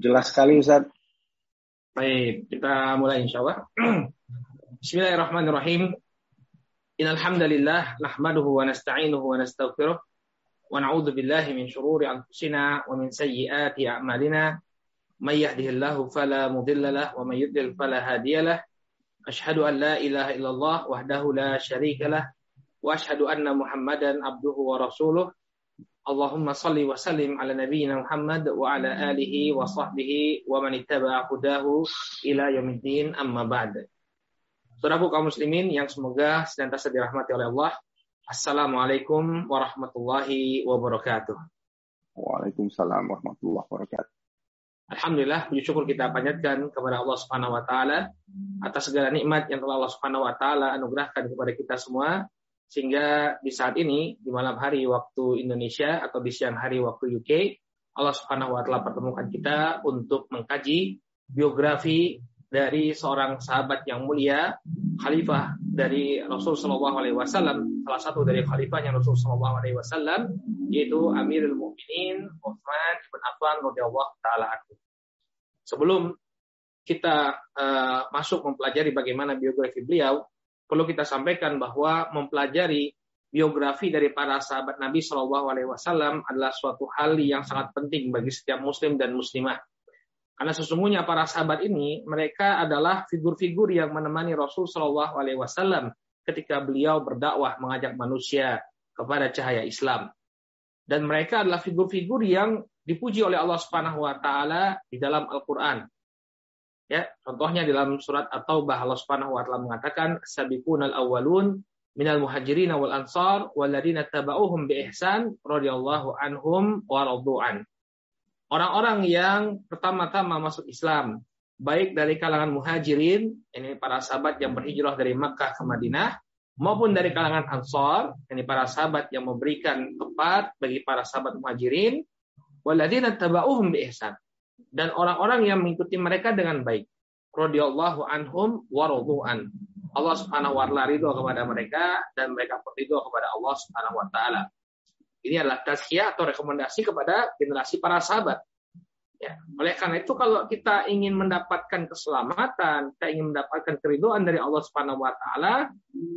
Jelas sekali Ustaz. Baik, kita mulai insya Allah. Bismillahirrahmanirrahim. Innalhamdulillah nahmaduhu wa nasta'inuhu wa nastaghfiruh wa na'udzu billahi min shururi anfusina wa min sayyiati a'malina may yahdihillahu fala mudilla wa may yudlil fala hadiyalah. An la ilaha illallah wahdahu la syarika lah wa ashhadu anna Muhammadan abduhu wa rasuluh Allahumma salli wa sallim ala nabiyyina Muhammad wa ala alihi wa sahbihi wa man ittaba'a hudahu ila yaumiddin amma ba'd. Saudaraku kaum muslimin yang semoga senantiasa dirahmati oleh Allah. Assalamualaikum warahmatullahi wabarakatuh. Waalaikumsalam warahmatullahi wabarakatuh. Alhamdulillah, puji syukur kita panjatkan kepada Allah Subhanahu wa taala atas segala nikmat yang telah Allah Subhanahu wa taala anugerahkan kepada kita semua sehingga di saat ini di malam hari waktu Indonesia atau di siang hari waktu UK Allah Subhanahu wa taala pertemukan kita untuk mengkaji biografi dari seorang sahabat yang mulia khalifah dari Rasul Shallallahu alaihi wasallam salah satu dari khalifahnya Rasul Shallallahu alaihi wasallam yaitu Amirul Mukminin Utsman bin Affan radhiyallahu taala Sebelum kita uh, masuk mempelajari bagaimana biografi beliau, perlu kita sampaikan bahwa mempelajari biografi dari para sahabat Nabi Shallallahu Alaihi Wasallam adalah suatu hal yang sangat penting bagi setiap Muslim dan Muslimah. Karena sesungguhnya para sahabat ini mereka adalah figur-figur yang menemani Rasul Shallallahu Alaihi Wasallam ketika beliau berdakwah mengajak manusia kepada cahaya Islam. Dan mereka adalah figur-figur yang dipuji oleh Allah Subhanahu Wa Taala di dalam Al-Quran. Ya, contohnya dalam surat At-Taubah Allah Subhanahu wa taala mengatakan sabiqunal awwalun minal muhajirin wal ansar walladzina tabauhum bi ihsan radhiyallahu anhum wa radu'an. Orang-orang yang pertama-tama masuk Islam, baik dari kalangan muhajirin, ini para sahabat yang berhijrah dari Makkah ke Madinah, maupun dari kalangan ansar, ini para sahabat yang memberikan tempat bagi para sahabat muhajirin, walladzina tabauhum bi ihsan dan orang-orang yang mengikuti mereka dengan baik. Radhiyallahu anhum wa an. Allah Subhanahu wa taala ridho kepada mereka dan mereka pun ridho kepada Allah Subhanahu wa taala. Ini adalah tazkiyah atau rekomendasi kepada generasi para sahabat. Ya, oleh karena itu kalau kita ingin mendapatkan keselamatan, kita ingin mendapatkan keriduan dari Allah Subhanahu wa taala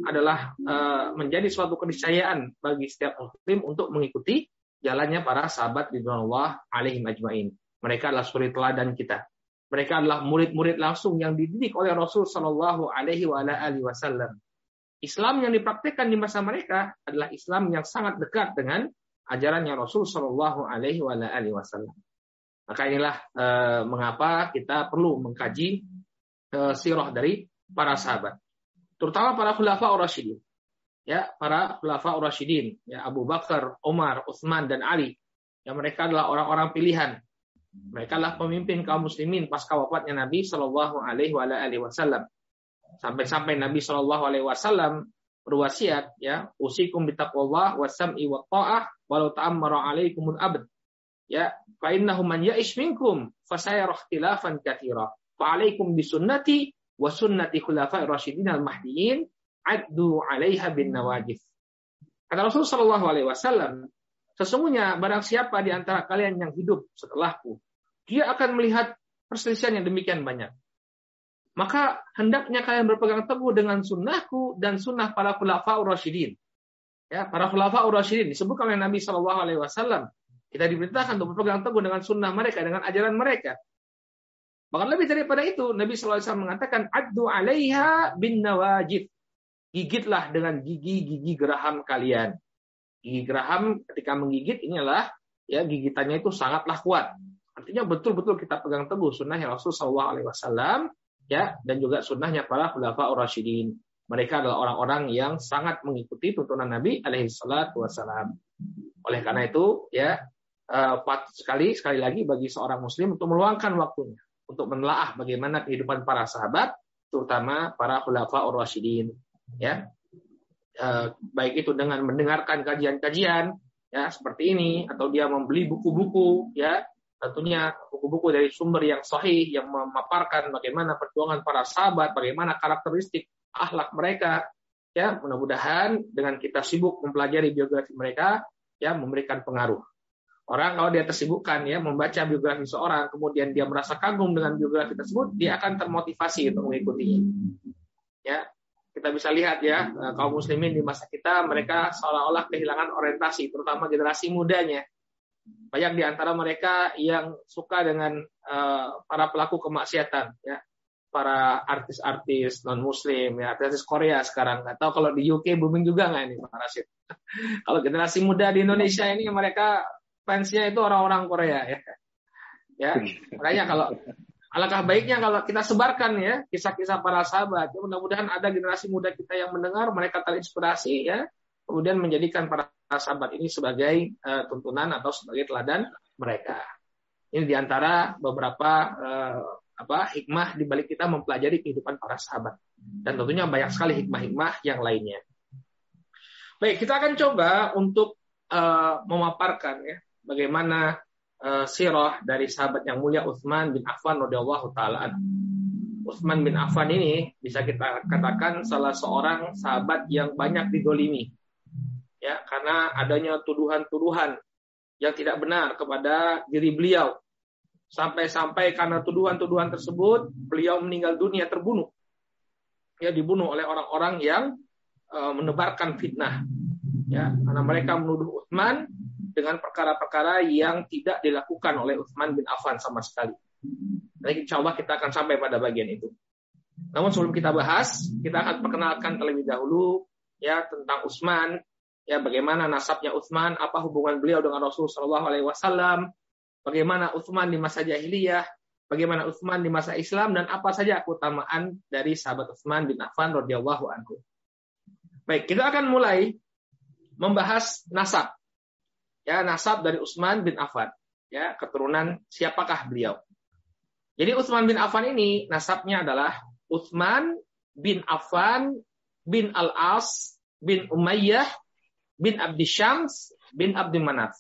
adalah uh, menjadi suatu keniscayaan bagi setiap muslim untuk mengikuti jalannya para sahabat ridwanullah alaihim ajmain. Mereka adalah suri teladan kita. Mereka adalah murid-murid langsung yang dididik oleh Rasul Shallallahu Alaihi Wasallam. Islam yang dipraktikkan di masa mereka adalah Islam yang sangat dekat dengan ajarannya Rasul Shallallahu Alaihi Wasallam. Maka inilah e, mengapa kita perlu mengkaji e, sirah dari para sahabat, terutama para khulafa Rasyidin. Ya, para khulafa Rasyidin, ya Abu Bakar, Umar, Utsman dan Ali. yang mereka adalah orang-orang pilihan mereka adalah pemimpin kaum muslimin pasca wafatnya Nabi Shallallahu Alaihi Wasallam. Sampai-sampai Nabi Shallallahu Alaihi Wasallam berwasiat ya usikum bitaqwallah wasam'i wa ta'ah walau ta'ammara alaikumul abd. Ya fa innahu man ya'ish minkum fasayara ikhtilafan katsira fa alaikum bisunnati wa sunnati khulafa'ir rasyidin al mahdiyyin addu 'alaiha bin nawajif. Kata Rasul sallallahu alaihi wasallam Sesungguhnya barang siapa di antara kalian yang hidup setelahku, dia akan melihat perselisihan yang demikian banyak. Maka hendaknya kalian berpegang teguh dengan sunnahku dan sunnah para khulafa rasyidin. Ya, para khulafa rasyidin disebutkan oleh Nabi Shallallahu Alaihi Wasallam. Kita diperintahkan untuk berpegang teguh dengan sunnah mereka, dengan ajaran mereka. Bahkan lebih daripada itu, Nabi Shallallahu Alaihi Wasallam mengatakan, "Addu alaiha bin nawajib." Gigitlah dengan gigi-gigi geraham kalian. Gigi geraham ketika menggigit ini adalah ya gigitannya itu sangatlah kuat. Artinya betul-betul kita pegang teguh sunnahnya Rasul Shallallahu Alaihi Wasallam ya dan juga sunnahnya para khulafa Rasyidin. Mereka adalah orang-orang yang sangat mengikuti tuntunan Nabi alaihi wasallam. Oleh karena itu ya eh, sekali sekali lagi bagi seorang muslim untuk meluangkan waktunya untuk menelaah bagaimana kehidupan para sahabat terutama para khulafa Rasyidin ya baik itu dengan mendengarkan kajian-kajian ya seperti ini atau dia membeli buku-buku ya tentunya buku-buku dari sumber yang sahih yang memaparkan bagaimana perjuangan para sahabat, bagaimana karakteristik akhlak mereka ya mudah-mudahan dengan kita sibuk mempelajari biografi mereka ya memberikan pengaruh. Orang kalau dia tersibukkan ya membaca biografi seorang, kemudian dia merasa kagum dengan biografi tersebut, dia akan termotivasi untuk mengikutinya. Ya, kita bisa lihat ya eh, kaum muslimin di masa kita mereka seolah-olah kehilangan orientasi, terutama generasi mudanya. Banyak di antara mereka yang suka dengan uh, para pelaku kemaksiatan, ya, para artis-artis non Muslim, ya, artis Korea sekarang. Tahu kalau di UK booming juga nggak ini Pak Rashid? kalau generasi muda di Indonesia ini mereka fansnya itu orang-orang Korea ya. Ya, makanya kalau alangkah baiknya kalau kita sebarkan ya kisah-kisah para sahabat. Ya, mudah-mudahan ada generasi muda kita yang mendengar, mereka terinspirasi ya, kemudian menjadikan para sahabat ini sebagai uh, tuntunan atau sebagai teladan mereka. Ini di antara beberapa uh, apa hikmah di balik kita mempelajari kehidupan para sahabat. Dan tentunya banyak sekali hikmah-hikmah yang lainnya. Baik, kita akan coba untuk uh, memaparkan ya bagaimana uh, sirah dari sahabat yang mulia Utsman bin Affan radhiyallahu taala Utsman bin Affan ini bisa kita katakan salah seorang sahabat yang banyak didolimi. Ya, karena adanya tuduhan-tuduhan yang tidak benar kepada diri beliau. Sampai-sampai karena tuduhan-tuduhan tersebut, beliau meninggal dunia terbunuh. Ya, dibunuh oleh orang-orang yang uh, menebarkan fitnah. Ya, karena mereka menuduh Utsman dengan perkara-perkara yang tidak dilakukan oleh Utsman bin Affan sama sekali. Jadi insya Allah kita akan sampai pada bagian itu. Namun sebelum kita bahas, kita akan perkenalkan terlebih dahulu ya tentang Utsman, ya bagaimana nasabnya Utsman, apa hubungan beliau dengan Rasul Shallallahu Alaihi Wasallam, bagaimana Utsman di masa jahiliyah, bagaimana Utsman di masa Islam dan apa saja keutamaan dari sahabat Utsman bin Affan radhiyallahu anhu. Baik, kita akan mulai membahas nasab ya nasab dari Utsman bin Affan. Ya, keturunan siapakah beliau? Jadi Utsman bin Affan ini nasabnya adalah Utsman bin Affan bin Al-As bin Umayyah bin Abdi Syams bin Abdi Manaf.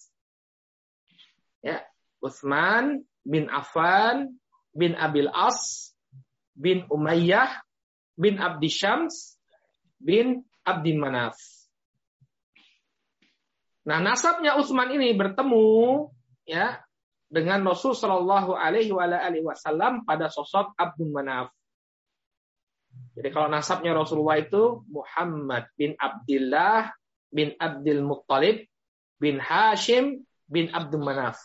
Ya, Utsman bin Affan bin Abil As bin Umayyah bin Abdi Syams bin Abdi Manaf. Nah, nasabnya Utsman ini bertemu ya dengan Rasul Shallallahu Alaihi Wasallam pada sosok Abdul Manaf. Jadi kalau nasabnya Rasulullah itu Muhammad bin Abdullah bin Abdul Muttalib bin Hashim bin Abdul Manaf.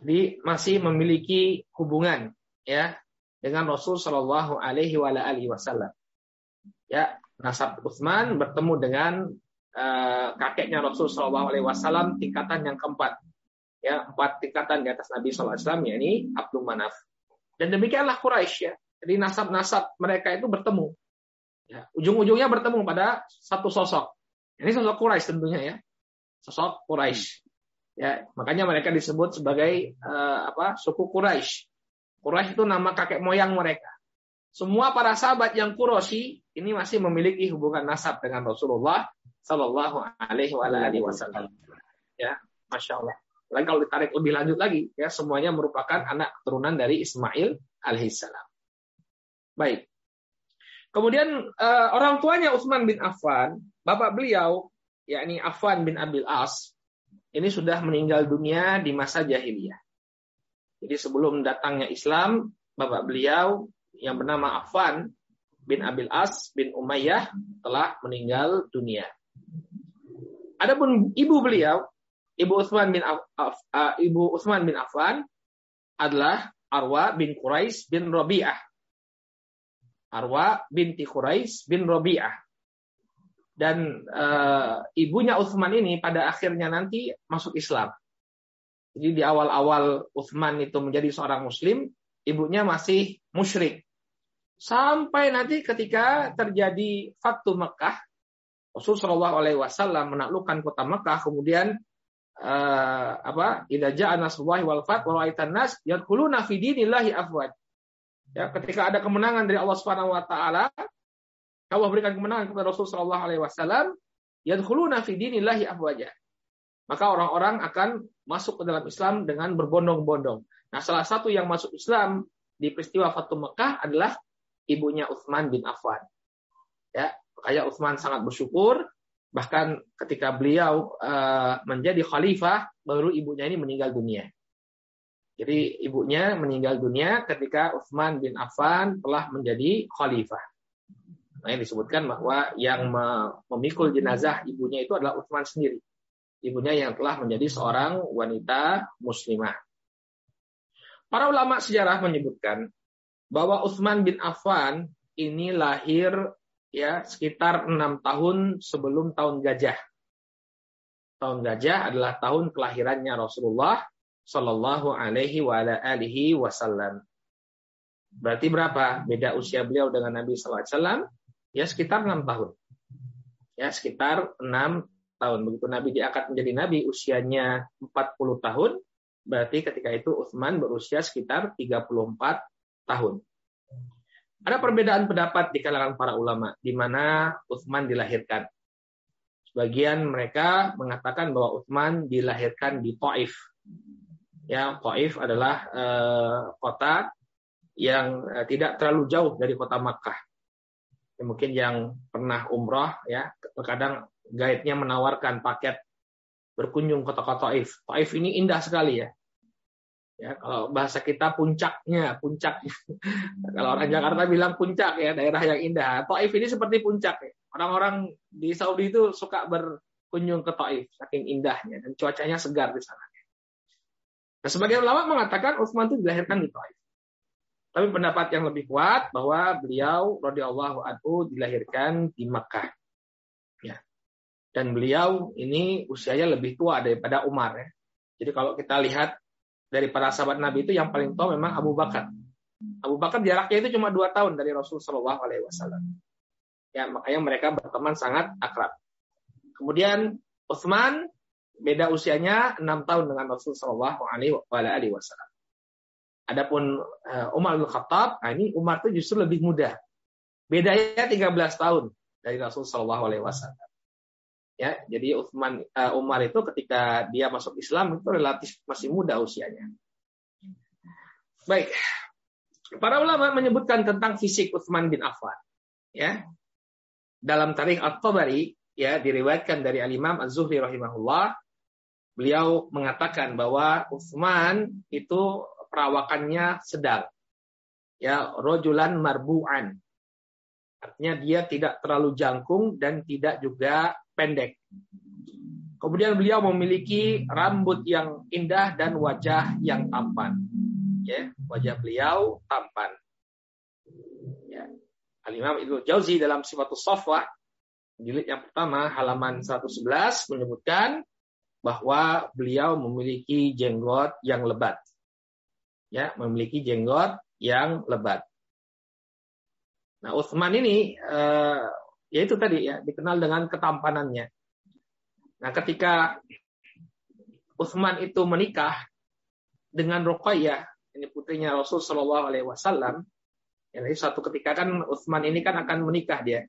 Jadi masih memiliki hubungan ya dengan Rasul Shallallahu Alaihi Wasallam. Ya, nasab Utsman bertemu dengan Eh, kakeknya Rasul Shallallahu Alaihi Wasallam tingkatan yang keempat, ya empat tingkatan di atas Nabi Shallallahu Alaihi Wasallam yakni Abdul Manaf. Dan demikianlah Quraisy ya. Jadi nasab-nasab mereka itu bertemu. Ya, ujung-ujungnya bertemu pada satu sosok. Ini sosok Quraisy tentunya ya. Sosok Quraisy. Ya, makanya mereka disebut sebagai uh, apa? suku Quraisy. Quraisy itu nama kakek moyang mereka. Semua para sahabat yang Quraisy ini masih memiliki hubungan nasab dengan Rasulullah Sallallahu Alaihi Wasallam. Ya, masya Allah. Lagi kalau ditarik lebih lanjut lagi, ya semuanya merupakan anak keturunan dari Ismail alaihissalam. Baik. Kemudian uh, orang tuanya Utsman bin Affan, bapak beliau, yakni Affan bin Abil As, ini sudah meninggal dunia di masa jahiliyah. Jadi sebelum datangnya Islam, bapak beliau yang bernama Affan bin Abil As bin Umayyah telah meninggal dunia. Adapun ibu beliau, ibu Utsman bin Af, uh, ibu Utsman bin Affan adalah Arwa bin Quraisy bin Rabi'ah. Arwa binti Quraisy bin Rabi'ah. Dan uh, ibunya Utsman ini pada akhirnya nanti masuk Islam. Jadi di awal-awal Utsman itu menjadi seorang muslim, ibunya masih musyrik. Sampai nanti ketika terjadi Fatu Mekah, Rasul Shallallahu Alaihi Wasallam menaklukkan kota Mekah, kemudian uh, apa? Idza ja'a wal fath wa ra'aitan nas yadkhuluna fi dinillahi afwaj. Ya, ketika ada kemenangan dari Allah Subhanahu wa taala, Allah berikan kemenangan kepada Rasul Shallallahu alaihi wasallam, yadkhuluna fi dinillahi afwaja. Maka orang-orang akan masuk ke dalam Islam dengan berbondong-bondong. Nah, salah satu yang masuk Islam di peristiwa Fatu Mekah adalah ibunya Utsman bin Affan. Ya, Makanya Utsman sangat bersyukur Bahkan ketika beliau uh, menjadi khalifah, baru ibunya ini meninggal dunia. Jadi ibunya meninggal dunia ketika Utsman bin Affan telah menjadi khalifah. Nah, yang disebutkan bahwa yang memikul jenazah ibunya itu adalah Utsman sendiri. Ibunya yang telah menjadi seorang wanita muslimah. Para ulama sejarah menyebutkan bahwa Utsman bin Affan ini lahir ya sekitar enam tahun sebelum tahun gajah. Tahun gajah adalah tahun kelahirannya Rasulullah Shallallahu Alaihi Wasallam. Berarti berapa beda usia beliau dengan Nabi Sallallahu Alaihi Wasallam? Ya sekitar enam tahun. Ya sekitar enam tahun. Begitu Nabi diangkat menjadi Nabi usianya 40 tahun, berarti ketika itu Utsman berusia sekitar 34 tahun. Ada perbedaan pendapat di kalangan para ulama di mana Utsman dilahirkan. Sebagian mereka mengatakan bahwa Utsman dilahirkan di Taif, Ya, Taif adalah uh, kota yang uh, tidak terlalu jauh dari kota Makkah. Ya, mungkin yang pernah umroh ya, terkadang guide-nya menawarkan paket berkunjung ke kota Taif. Taif ini indah sekali ya. Ya, kalau bahasa kita puncaknya, puncak. kalau orang Jakarta bilang puncak ya, daerah yang indah. Taif ini seperti puncak ya. Orang-orang di Saudi itu suka berkunjung ke Taif, saking indahnya dan cuacanya segar di sana. Nah, sebagian ulama mengatakan Utsman itu dilahirkan di Taif. Tapi pendapat yang lebih kuat bahwa beliau radhiyallahu anhu dilahirkan di Makkah. Ya. Dan beliau ini usianya lebih tua daripada Umar ya. Jadi kalau kita lihat dari para sahabat Nabi itu yang paling tua memang Abu Bakar. Abu Bakar jaraknya itu cuma dua tahun dari Rasul Shallallahu Alaihi Wasallam. Ya makanya mereka berteman sangat akrab. Kemudian Utsman beda usianya enam tahun dengan Rasul Shallallahu Alaihi Wasallam. Adapun uh, Umar bin Khattab, nah ini Umar itu justru lebih muda. Bedanya 13 tahun dari Rasul Shallallahu Alaihi Wasallam. Ya, jadi Uthman, uh, Umar itu ketika dia masuk Islam itu relatif masih muda usianya. Baik, para ulama menyebutkan tentang fisik Uthman bin Affan. Ya, dalam tarikh At-Tabari ya diriwayatkan dari Al Imam Az-Zuhri rahimahullah beliau mengatakan bahwa Utsman itu perawakannya sedang. Ya, rojulan marbu'an. Artinya dia tidak terlalu jangkung dan tidak juga pendek. Kemudian beliau memiliki rambut yang indah dan wajah yang tampan. Ya, wajah beliau tampan. Ya. Al-Imam Ibnu Jauzi dalam Sifatus Safwah jilid yang pertama halaman 111 menyebutkan bahwa beliau memiliki jenggot yang lebat. Ya, memiliki jenggot yang lebat. Nah, Utsman ini eh, ya itu tadi ya dikenal dengan ketampanannya. Nah, ketika Utsman itu menikah dengan Ruqayyah, ini putrinya Rasul Shallallahu alaihi wasallam, ya, satu ketika kan Utsman ini kan akan menikah dia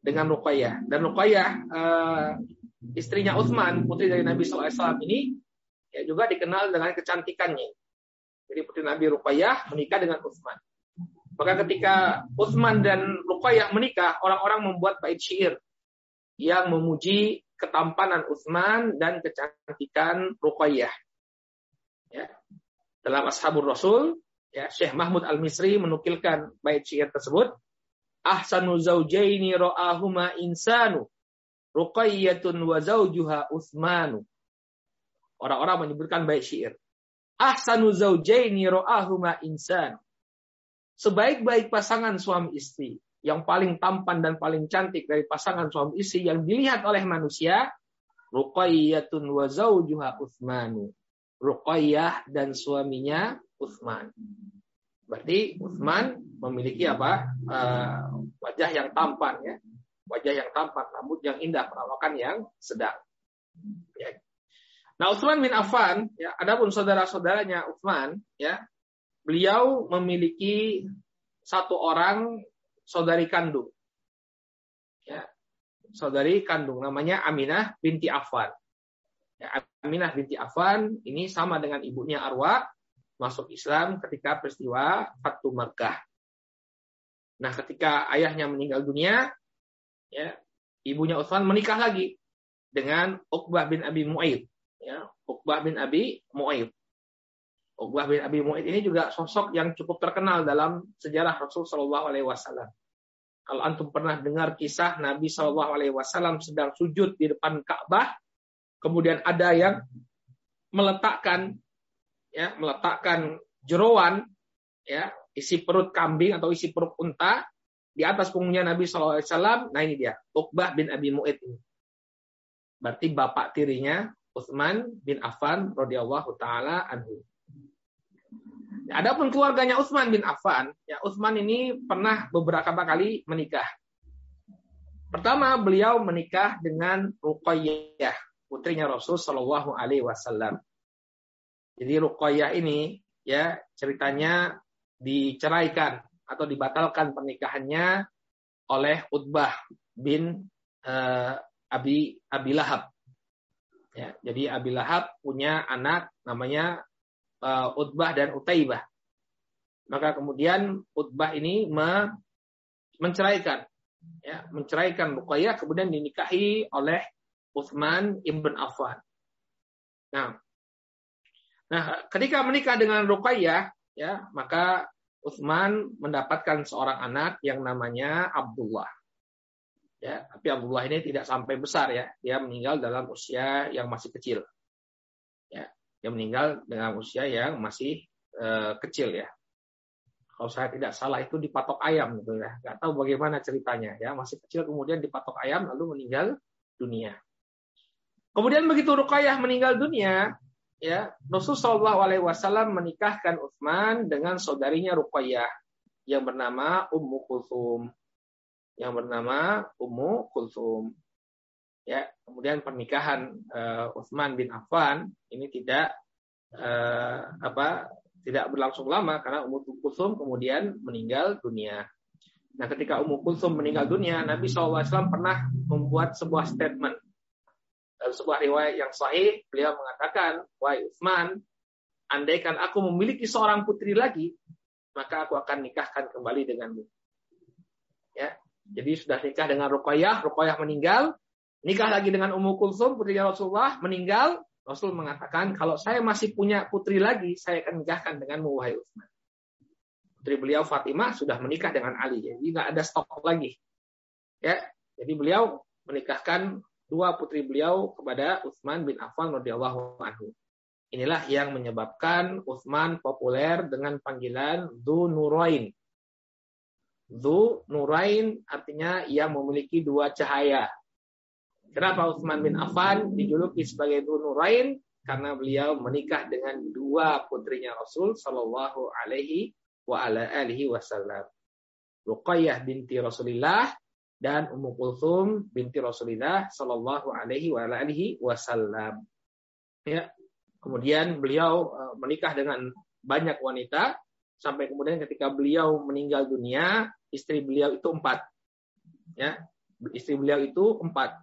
dengan Ruqayyah dan Ruqayyah eh, istrinya Utsman, putri dari Nabi SAW ini ya juga dikenal dengan kecantikannya. Jadi putri Nabi Ruqayyah menikah dengan Utsman. Maka ketika Utsman dan Ruqayyah menikah, orang-orang membuat bait syair yang memuji ketampanan Utsman dan kecantikan Ruqayyah. Ya. Dalam Ashabul Rasul, ya, Syekh Mahmud Al-Misri menukilkan bait syair tersebut. Ahsanu zaujaini ra'ahuma insanu Ruqayyatun wa zawjuha Utsmanu. Orang-orang menyebutkan baik syair. Ahsanu zaujaini ra'ahuma insan. Sebaik-baik pasangan suami istri yang paling tampan dan paling cantik dari pasangan suami istri yang dilihat oleh manusia, Ruqayyatun wa zawjuha Utsmanu. Ruqayyah dan suaminya Utsman. Berarti Utsman memiliki apa? Uh, wajah yang tampan ya wajah yang tampan, rambut yang indah, perawakan yang sedang. Ya. Nah, Utsman bin Affan, ya, adapun saudara-saudaranya Utsman, ya, beliau memiliki satu orang saudari kandung. Ya, saudari kandung namanya Aminah binti Affan. Ya, Aminah binti Affan ini sama dengan ibunya Arwa masuk Islam ketika peristiwa Fatu Makkah. Nah, ketika ayahnya meninggal dunia, ya ibunya Utsman menikah lagi dengan Uqbah bin Abi Mu'aid. Ya, Uqbah bin Abi Mu'aid. Uqbah bin Abi Mu'aid ini juga sosok yang cukup terkenal dalam sejarah Rasul Shallallahu Alaihi Wasallam. Kalau antum pernah dengar kisah Nabi Shallallahu Alaihi Wasallam sedang sujud di depan Ka'bah, kemudian ada yang meletakkan ya meletakkan jeroan ya isi perut kambing atau isi perut unta di atas punggungnya Nabi Shallallahu Alaihi Wasallam. Nah ini dia Uqbah bin Abi Mu'id ini. Berarti bapak tirinya Utsman bin Affan radhiyallahu taala anhu. Adapun keluarganya Utsman bin Affan, ya Utsman ini pernah beberapa kali menikah. Pertama, beliau menikah dengan Ruqayyah, putrinya Rasul Shallallahu alaihi wasallam. Jadi Ruqayyah ini ya ceritanya diceraikan atau dibatalkan pernikahannya oleh Utbah bin uh, Abi Abi Lahab. Ya, jadi Abi Lahab punya anak namanya uh, Utbah dan Utaibah. Maka kemudian Utbah ini me menceraikan ya, menceraikan Ruqayyah kemudian dinikahi oleh Utsman ibn Affan. Nah, nah ketika menikah dengan Ruqayyah ya, maka Utsman mendapatkan seorang anak yang namanya Abdullah. Ya, tapi Abdullah ini tidak sampai besar ya. Dia meninggal dalam usia yang masih kecil. Ya, dia meninggal dengan usia yang masih uh, kecil ya. Kalau saya tidak salah itu dipatok ayam gitu ya. Gak tahu bagaimana ceritanya ya. Masih kecil kemudian dipatok ayam lalu meninggal dunia. Kemudian begitu Ruqayyah meninggal dunia, ya Rasul Shallallahu Alaihi Wasallam menikahkan Utsman dengan saudarinya Ruqayyah yang bernama Ummu Kulthum yang bernama Ummu Kulthum ya kemudian pernikahan uh, Utsman bin Affan ini tidak uh, apa tidak berlangsung lama karena Ummu Kulthum kemudian meninggal dunia nah ketika Ummu Kulthum meninggal dunia Nabi SAW pernah membuat sebuah statement dalam sebuah riwayat yang sahih, beliau mengatakan, Wahai Utsman, andaikan aku memiliki seorang putri lagi, maka aku akan nikahkan kembali denganmu. Ya, jadi sudah nikah dengan Ruqayyah, Ruqayyah meninggal, nikah lagi dengan Ummu Kulsum, putri Rasulullah, meninggal, Rasul mengatakan, kalau saya masih punya putri lagi, saya akan nikahkan denganmu, wahai Utsman. Putri beliau Fatimah sudah menikah dengan Ali, jadi nggak ada stok lagi. Ya, jadi beliau menikahkan dua putri beliau kepada Utsman bin Affan radhiyallahu anhu. Inilah yang menyebabkan Utsman populer dengan panggilan Dhu Nurain. Dhu Nurain artinya yang memiliki dua cahaya. Kenapa Utsman bin Affan dijuluki sebagai Nurain? Karena beliau menikah dengan dua putrinya Rasul Shallallahu Alaihi wa ala wasallam. Ruqayyah binti Rasulillah dan Ummu Kulthum binti Rasulullah Shallallahu Alaihi Wasallam. Ya, kemudian beliau eh, menikah dengan banyak wanita sampai kemudian ketika beliau meninggal dunia istri beliau itu empat. Ya, istri beliau itu empat.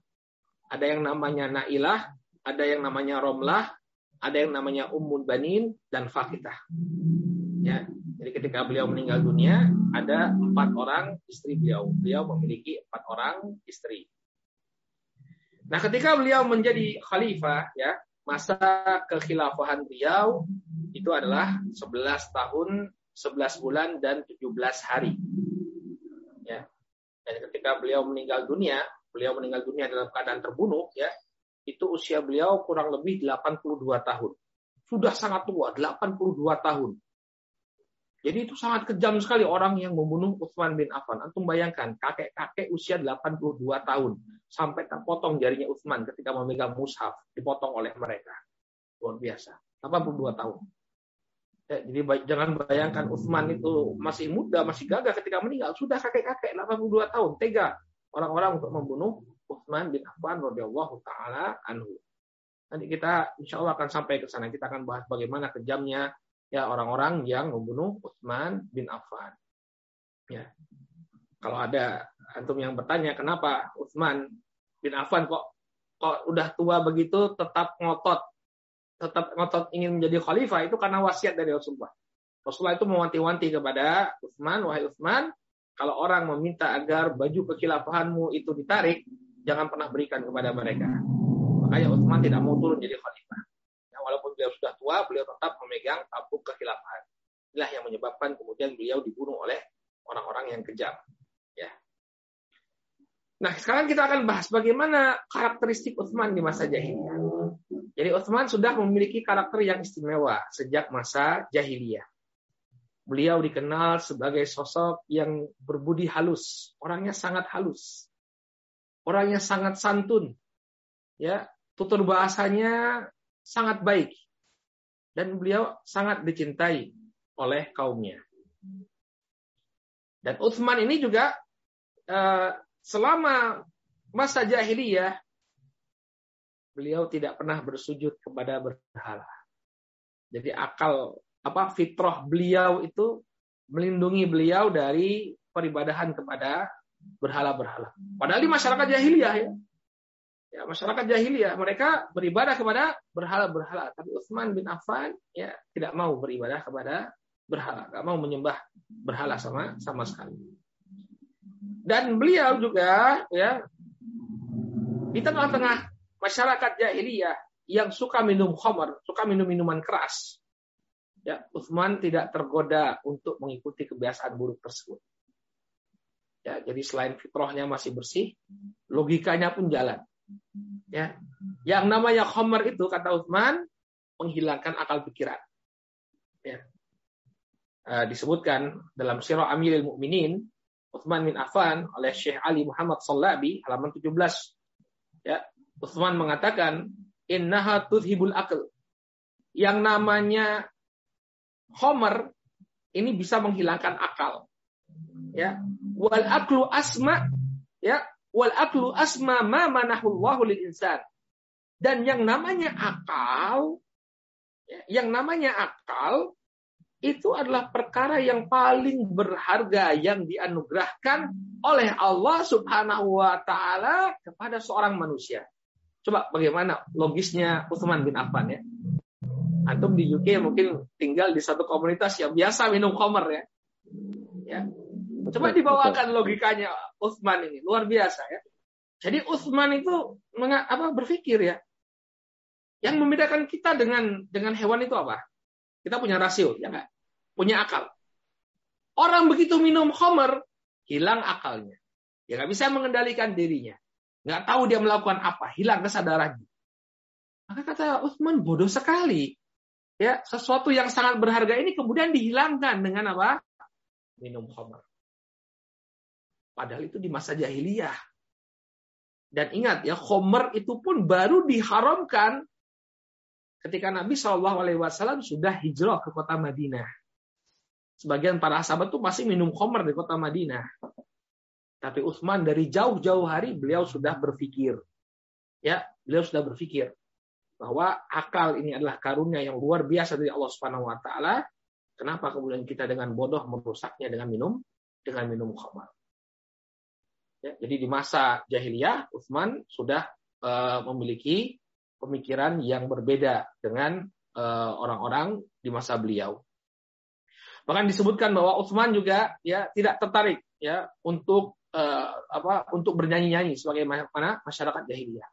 Ada yang namanya Nailah, ada yang namanya Romlah, ada yang namanya Ummul Banin dan Fakitah. Ya, jadi ketika beliau meninggal dunia, ada empat orang istri beliau. Beliau memiliki empat orang istri. Nah, ketika beliau menjadi khalifah, ya masa kekhilafahan beliau itu adalah 11 tahun, 11 bulan dan 17 hari. Ya. Dan ketika beliau meninggal dunia, beliau meninggal dunia dalam keadaan terbunuh, ya, itu usia beliau kurang lebih 82 tahun. Sudah sangat tua, 82 tahun. Jadi itu sangat kejam sekali orang yang membunuh Utsman bin Affan. Antum bayangkan, kakek-kakek usia 82 tahun sampai terpotong jarinya Utsman ketika memegang mushaf, dipotong oleh mereka. Luar biasa. 82 tahun. Ya, jadi jangan bayangkan Utsman itu masih muda, masih gagah ketika meninggal. Sudah kakek-kakek 82 tahun, tega orang-orang untuk membunuh Utsman bin Affan radhiyallahu taala anhu. Nanti kita insya Allah akan sampai ke sana. Kita akan bahas bagaimana kejamnya ya orang-orang yang membunuh Utsman bin Affan. Ya. Kalau ada antum yang bertanya kenapa Utsman bin Affan kok kok udah tua begitu tetap ngotot tetap ngotot ingin menjadi khalifah itu karena wasiat dari Rasulullah. Rasulullah itu mewanti-wanti kepada Utsman, wahai Utsman, kalau orang meminta agar baju kekhilafahanmu itu ditarik, jangan pernah berikan kepada mereka. Makanya Utsman tidak mau turun jadi khalifah. Ya, walaupun beliau sudah tua, beliau tetap memegang tabuk kekhilafahan. Inilah yang menyebabkan kemudian beliau dibunuh oleh orang-orang yang kejam. Ya. Nah, sekarang kita akan bahas bagaimana karakteristik Utsman di masa jahiliyah. Jadi Utsman sudah memiliki karakter yang istimewa sejak masa jahiliyah. Beliau dikenal sebagai sosok yang berbudi halus, orangnya sangat halus. Orangnya sangat santun. Ya, tutur bahasanya sangat baik. Dan beliau sangat dicintai oleh kaumnya. Dan Utsman ini juga eh, selama masa jahiliyah beliau tidak pernah bersujud kepada berhala. Jadi akal apa fitrah beliau itu melindungi beliau dari peribadahan kepada berhala-berhala. Padahal di masyarakat jahiliyah ya. Ya, masyarakat jahiliyah mereka beribadah kepada berhala-berhala, tapi Utsman bin Affan ya tidak mau beribadah kepada berhala, tidak mau menyembah berhala sama sama sekali. Dan beliau juga ya di tengah-tengah masyarakat jahiliyah yang suka minum khamar, suka minum minuman keras. Ya, Utsman tidak tergoda untuk mengikuti kebiasaan buruk tersebut. Ya, jadi selain fitrahnya masih bersih, logikanya pun jalan. Ya. Yang namanya khamar itu kata Utsman menghilangkan akal pikiran. Ya. Uh, disebutkan dalam Sirah Amirul Mukminin Uthman bin Affan oleh Syekh Ali Muhammad Sallabi halaman 17. Ya, Uthman mengatakan innaha tudhibul akal. Yang namanya Homer ini bisa menghilangkan akal. Ya, wal aklu asma ya, wal aklu asma ma manahullahu lil insan. Dan yang namanya akal ya, yang namanya akal itu adalah perkara yang paling berharga yang dianugerahkan oleh Allah Subhanahu wa taala kepada seorang manusia. Coba bagaimana logisnya Utsman bin Affan ya. Antum di UK mungkin tinggal di satu komunitas yang biasa minum khamr ya. Ya. Coba dibawakan logikanya Utsman ini, luar biasa ya. Jadi Utsman itu apa berpikir ya. Yang membedakan kita dengan dengan hewan itu apa? Kita punya rasio, ya nggak? Punya akal. Orang begitu minum homer, hilang akalnya. Dia nggak bisa mengendalikan dirinya. Nggak tahu dia melakukan apa, hilang kesadarannya. Maka kata Utsman bodoh sekali. Ya, sesuatu yang sangat berharga ini kemudian dihilangkan dengan apa? Minum homer. Padahal itu di masa jahiliyah. Dan ingat ya, homer itu pun baru diharamkan ketika Nabi Shallallahu Alaihi Wasallam sudah hijrah ke kota Madinah. Sebagian para sahabat tuh masih minum khamr di kota Madinah. Tapi Utsman dari jauh-jauh hari beliau sudah berpikir. Ya, beliau sudah berpikir bahwa akal ini adalah karunia yang luar biasa dari Allah Subhanahu wa taala. Kenapa kemudian kita dengan bodoh merusaknya dengan minum dengan minum khamr? Ya, jadi di masa jahiliyah Utsman sudah uh, memiliki pemikiran yang berbeda dengan eh, orang-orang uh, di masa beliau. Bahkan disebutkan bahwa Utsman juga ya tidak tertarik ya untuk uh, apa untuk bernyanyi-nyanyi sebagai mana masyarakat jahiliyah.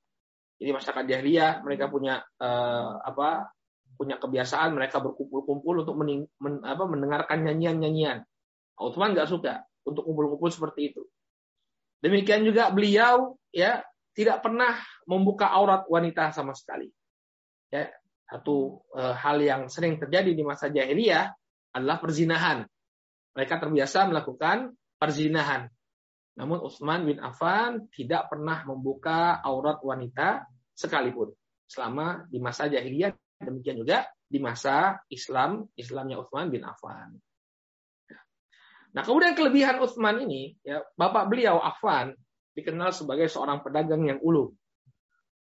Jadi masyarakat jahiliyah mereka punya uh, apa punya kebiasaan mereka berkumpul-kumpul untuk mening, men, apa, mendengarkan nyanyian-nyanyian. Utsman nggak suka untuk kumpul-kumpul seperti itu. Demikian juga beliau ya tidak pernah membuka aurat wanita sama sekali. Ya, satu e, hal yang sering terjadi di masa jahiliyah adalah perzinahan. Mereka terbiasa melakukan perzinahan. Namun Utsman bin Affan tidak pernah membuka aurat wanita sekalipun selama di masa jahiliyah demikian juga di masa Islam Islamnya Utsman bin Affan. Nah, kemudian kelebihan Utsman ini, ya, bapak beliau Affan dikenal sebagai seorang pedagang yang ulu.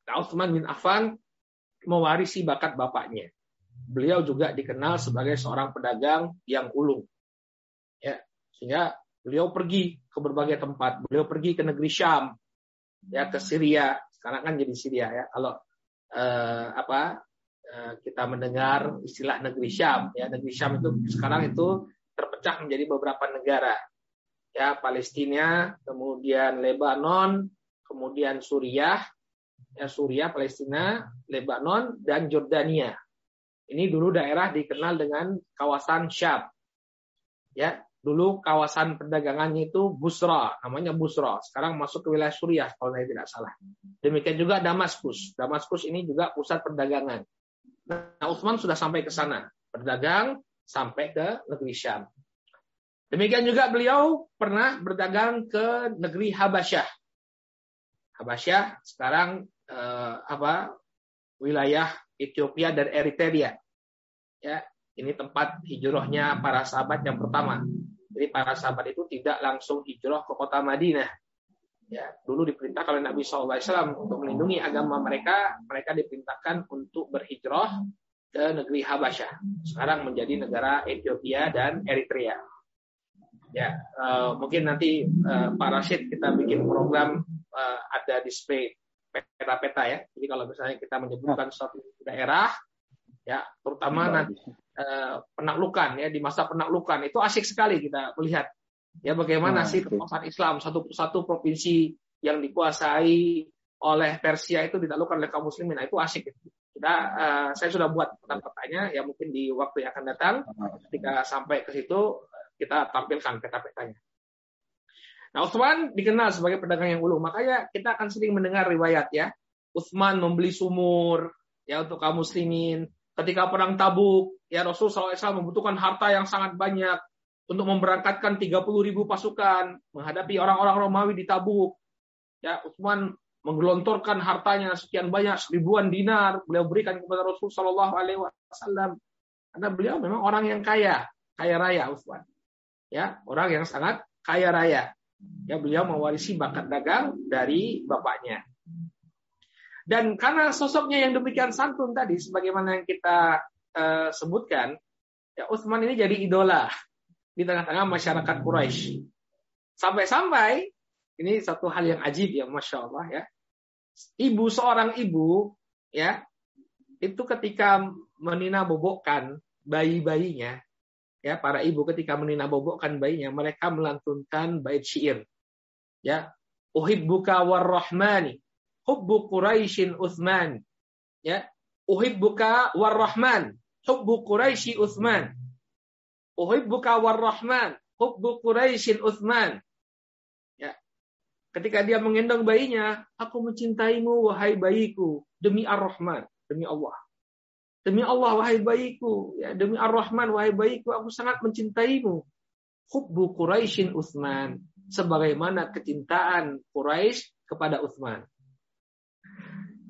Nah, Utsman bin Affan mewarisi bakat bapaknya. Beliau juga dikenal sebagai seorang pedagang yang ulung. Ya, sehingga beliau pergi ke berbagai tempat. Beliau pergi ke negeri Syam, ya ke Syria. Sekarang kan jadi Syria ya. Kalau eh, apa eh, kita mendengar istilah negeri Syam, ya negeri Syam itu sekarang itu terpecah menjadi beberapa negara ya Palestina, kemudian Lebanon, kemudian Suriah, ya Suriah, Palestina, Lebanon, dan Jordania. Ini dulu daerah dikenal dengan kawasan Syam. Ya, dulu kawasan perdagangannya itu Busra, namanya Busra. Sekarang masuk ke wilayah Suriah kalau saya tidak salah. Demikian juga Damaskus. Damaskus ini juga pusat perdagangan. Nah, Utsman sudah sampai ke sana, berdagang sampai ke negeri Syam. Demikian juga beliau pernah berdagang ke negeri Habasyah. Habasyah sekarang eh, apa wilayah Ethiopia dan Eritrea. Ya, ini tempat hijrahnya para sahabat yang pertama. Jadi para sahabat itu tidak langsung hijrah ke kota Madinah. Ya, dulu diperintah oleh Nabi SAW untuk melindungi agama mereka, mereka diperintahkan untuk berhijrah ke negeri Habasyah. Sekarang menjadi negara Ethiopia dan Eritrea. Ya, uh, mungkin nanti uh, Pak Rashid kita bikin program uh, ada display peta-peta ya. Jadi kalau misalnya kita menyebutkan suatu daerah, ya terutama nanti penaklukan ya di masa penaklukan itu asik sekali kita melihat ya bagaimana nah, sih kekuasaan Islam satu satu provinsi yang dikuasai oleh Persia itu ditaklukkan oleh kaum muslimin. Nah, itu asik. Kita, uh, saya sudah buat peta-petanya ya mungkin di waktu yang akan datang ketika sampai ke situ kita tampilkan peta-petanya. Nah, Utsman dikenal sebagai pedagang yang ulu. Makanya kita akan sering mendengar riwayat ya. Utsman membeli sumur ya untuk kaum muslimin. Ketika perang Tabuk, ya Rasul SAW membutuhkan harta yang sangat banyak untuk memberangkatkan 30 ribu pasukan menghadapi orang-orang Romawi di Tabuk. Ya, Utsman menggelontorkan hartanya sekian banyak ribuan dinar beliau berikan kepada Rasul Shallallahu Alaihi karena beliau memang orang yang kaya kaya raya Utsman ya orang yang sangat kaya raya. Ya beliau mewarisi bakat dagang dari bapaknya. Dan karena sosoknya yang demikian santun tadi, sebagaimana yang kita uh, sebutkan, ya Utsman ini jadi idola di tengah-tengah masyarakat Quraisy. Sampai-sampai ini satu hal yang ajib ya, masya Allah ya. Ibu seorang ibu ya itu ketika menina bobokkan bayi-bayinya ya para ibu ketika menina bobokkan bayinya mereka melantunkan bait syair ya uhibbuka warrahmani hubbu quraisyin utsman ya uhibbuka warrahman hubbu quraisy utsman uhibbuka warrahman hubbu quraisyin utsman ya ketika dia menggendong bayinya aku mencintaimu wahai bayiku demi ar-rahman demi Allah Demi Allah, wahai bayiku. Ya, demi Ar-Rahman, wahai bayiku, aku sangat mencintaimu. Hubbu Quraisyin Utsman. Sebagaimana kecintaan Quraisy kepada Utsman.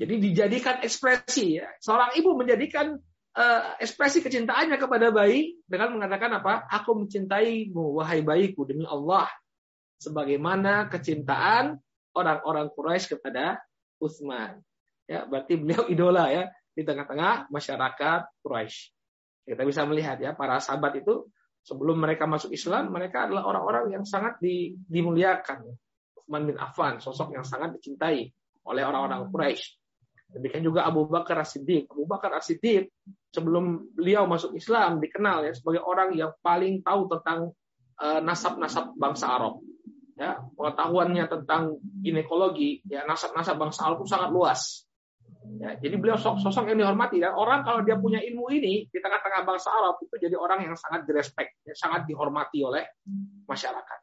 Jadi dijadikan ekspresi. Ya. Seorang ibu menjadikan uh, ekspresi kecintaannya kepada bayi dengan mengatakan apa? Aku mencintaimu, wahai bayiku, demi Allah. Sebagaimana kecintaan orang-orang Quraisy kepada Utsman. Ya, berarti beliau idola ya di tengah-tengah masyarakat Quraisy. Kita bisa melihat ya para sahabat itu sebelum mereka masuk Islam mereka adalah orang-orang yang sangat di, dimuliakan. Utsman bin Affan sosok yang sangat dicintai oleh orang-orang Quraisy. Demikian juga Abu Bakar As-Siddiq. Abu Bakar As-Siddiq sebelum beliau masuk Islam dikenal ya sebagai orang yang paling tahu tentang eh, nasab-nasab bangsa Arab. Ya, pengetahuannya tentang ginekologi, ya nasab-nasab bangsa Arab itu sangat luas. Ya, jadi beliau sosok yang dihormati dan orang kalau dia punya ilmu ini di tengah-tengah bangsa Arab itu jadi orang yang sangat direspek, ya, sangat dihormati oleh masyarakat.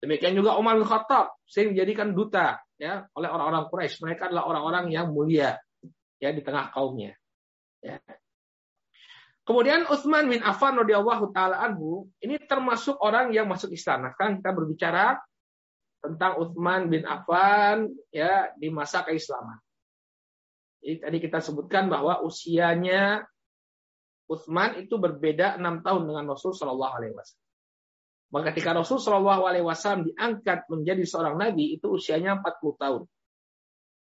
Demikian juga Umar bin Khattab sering dijadikan duta ya oleh orang-orang Quraisy. Mereka adalah orang-orang yang mulia ya di tengah kaumnya. Ya. Kemudian Utsman bin Affan radhiyallahu taala anhu ini termasuk orang yang masuk Islam. Nah, kita berbicara tentang Utsman bin Affan ya di masa keislaman. Jadi tadi kita sebutkan bahwa usianya Utsman itu berbeda enam tahun dengan Rasul Shallallahu Alaihi Wasallam. Maka ketika Rasul Shallallahu Alaihi Wasallam diangkat menjadi seorang nabi itu usianya 40 tahun.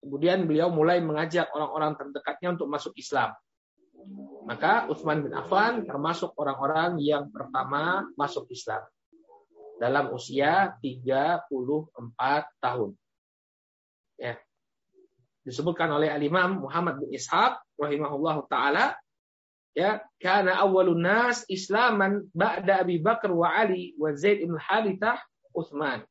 Kemudian beliau mulai mengajak orang-orang terdekatnya untuk masuk Islam. Maka Utsman bin Affan termasuk orang-orang yang pertama masuk Islam dalam usia 34 tahun. Ya disebutkan oleh al-Imam Muhammad bin Ishaq rahimahullahu taala ya karena awalun nas islaman ba'da Abi Bakar wa Ali wa Zaid bin Harithah Utsman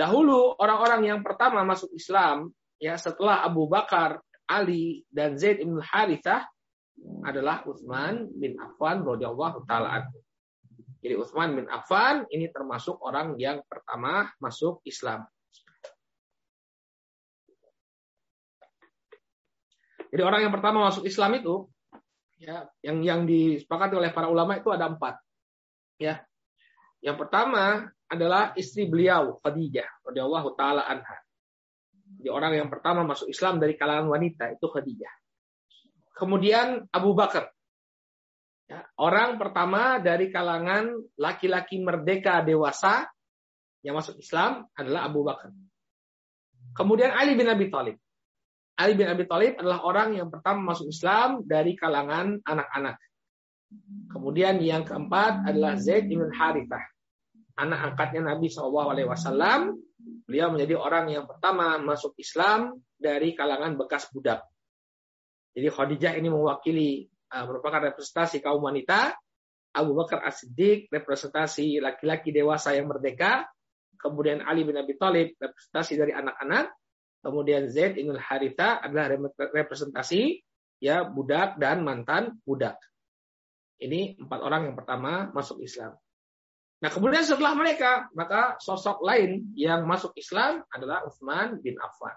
Dahulu orang-orang yang pertama masuk Islam ya setelah Abu Bakar, Ali dan Zaid bin Harithah adalah Utsman bin Affan radhiyallahu taala Jadi Utsman bin Affan ini termasuk orang yang pertama masuk Islam. Jadi orang yang pertama masuk Islam itu ya yang yang disepakati oleh para ulama itu ada empat. Ya. Yang pertama adalah istri beliau Khadijah radhiyallahu taala anha. Jadi orang yang pertama masuk Islam dari kalangan wanita itu Khadijah. Kemudian Abu Bakar. Ya, orang pertama dari kalangan laki-laki merdeka dewasa yang masuk Islam adalah Abu Bakar. Kemudian Ali bin Abi Thalib. Ali bin Abi Thalib adalah orang yang pertama masuk Islam dari kalangan anak-anak. Kemudian yang keempat adalah Zaid bin Harithah, anak angkatnya Nabi Shallallahu Alaihi Wasallam. Beliau menjadi orang yang pertama masuk Islam dari kalangan bekas budak. Jadi Khadijah ini mewakili uh, merupakan representasi kaum wanita. Abu Bakar As-Siddiq representasi laki-laki dewasa yang merdeka. Kemudian Ali bin Abi Thalib representasi dari anak-anak. Kemudian Zaid bin Haritha adalah representasi ya budak dan mantan budak. Ini empat orang yang pertama masuk Islam. Nah kemudian setelah mereka, maka sosok lain yang masuk Islam adalah Utsman bin Affan.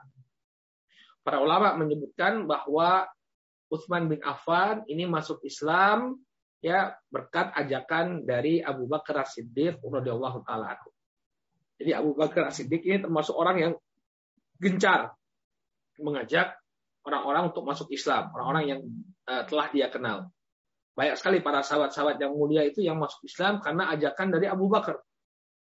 Para ulama menyebutkan bahwa Utsman bin Affan ini masuk Islam ya berkat ajakan dari Abu Bakar As-Siddiq radhiyallahu taala Jadi Abu Bakar As-Siddiq ini termasuk orang yang gencar mengajak orang-orang untuk masuk Islam, orang-orang yang uh, telah dia kenal. Banyak sekali para sahabat-sahabat yang mulia itu yang masuk Islam karena ajakan dari Abu Bakar.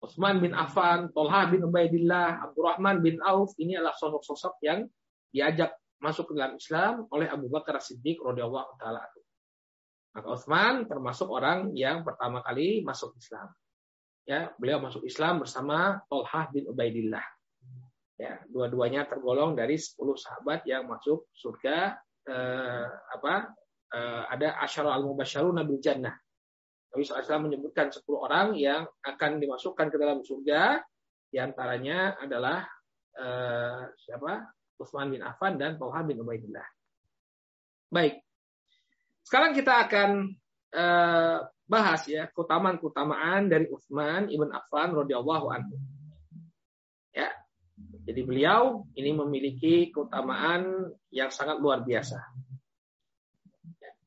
Utsman bin Affan, Tolha bin Ubaidillah, Abdurrahman bin Auf, ini adalah sosok-sosok yang diajak masuk ke dalam Islam oleh Abu Bakar Siddiq radhiyallahu taala. Maka Utsman termasuk orang yang pertama kali masuk Islam. Ya, beliau masuk Islam bersama Tolha bin Ubaidillah. Ya, dua-duanya tergolong dari 10 sahabat yang masuk surga eh, apa? Eh, ada asyara al-mubasyarun nabil jannah. Nabi SAW menyebutkan 10 orang yang akan dimasukkan ke dalam surga. Di antaranya adalah eh, siapa? Utsman bin Affan dan Talha bin Ubaidillah. Baik. Sekarang kita akan eh, bahas ya keutamaan-keutamaan dari Utsman ibn Affan radhiyallahu anhu. Ya, jadi beliau ini memiliki keutamaan yang sangat luar biasa.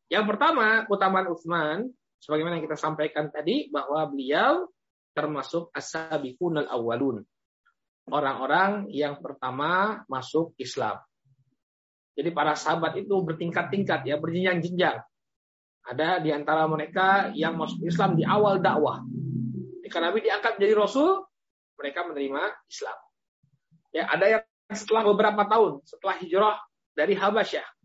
Yang pertama, keutamaan Utsman, sebagaimana yang kita sampaikan tadi, bahwa beliau termasuk as-sabiqun al-awwalun. Orang-orang yang pertama masuk Islam. Jadi para sahabat itu bertingkat-tingkat ya, berjenjang-jenjang. Ada di antara mereka yang masuk Islam di awal dakwah. Ketika Nabi diangkat menjadi Rasul, mereka menerima Islam. Ya, ada yang setelah beberapa tahun setelah hijrah dari Habasyah.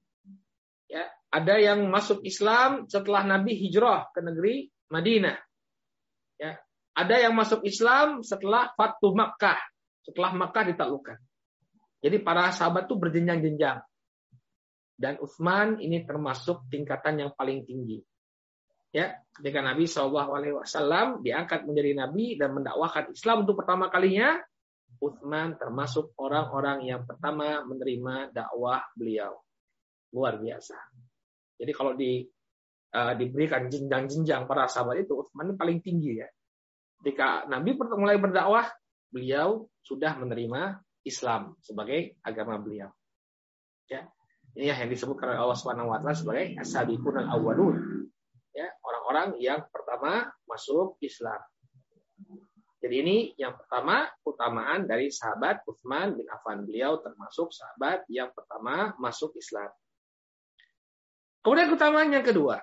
Ya, ada yang masuk Islam setelah Nabi hijrah ke negeri Madinah. Ya, ada yang masuk Islam setelah Fatu Makkah, setelah Makkah ditaklukkan. Jadi para sahabat itu berjenjang-jenjang. Dan Utsman ini termasuk tingkatan yang paling tinggi. Ya, ketika Nabi SAW diangkat menjadi nabi dan mendakwahkan Islam untuk pertama kalinya, Uthman termasuk orang-orang yang pertama menerima dakwah beliau. Luar biasa. Jadi kalau di uh, diberikan jenjang-jenjang para sahabat itu, ini paling tinggi ya. Ketika Nabi mulai berdakwah, beliau sudah menerima Islam sebagai agama beliau. Ya. Ini yang disebutkan oleh Allah Subhanahu wa sebagai as-sabiqun al-awwalun. Ya, orang-orang yang pertama masuk Islam. Jadi ini yang pertama, utamaan dari sahabat Uthman bin Affan. Beliau termasuk sahabat yang pertama masuk Islam. Kemudian keutamaan yang kedua.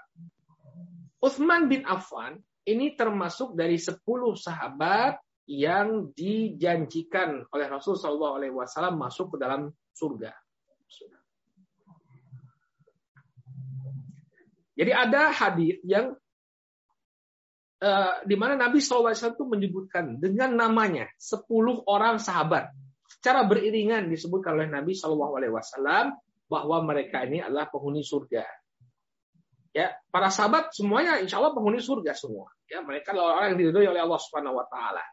Uthman bin Affan ini termasuk dari 10 sahabat yang dijanjikan oleh Rasul SAW masuk ke dalam surga. Jadi ada hadis yang uh, di mana Nabi SAW itu menyebutkan dengan namanya 10 orang sahabat secara beriringan disebutkan oleh Nabi SAW bahwa mereka ini adalah penghuni surga. Ya, para sahabat semuanya insya Allah penghuni surga semua. Ya, mereka adalah orang yang diridhoi oleh Allah Subhanahu Wa Taala.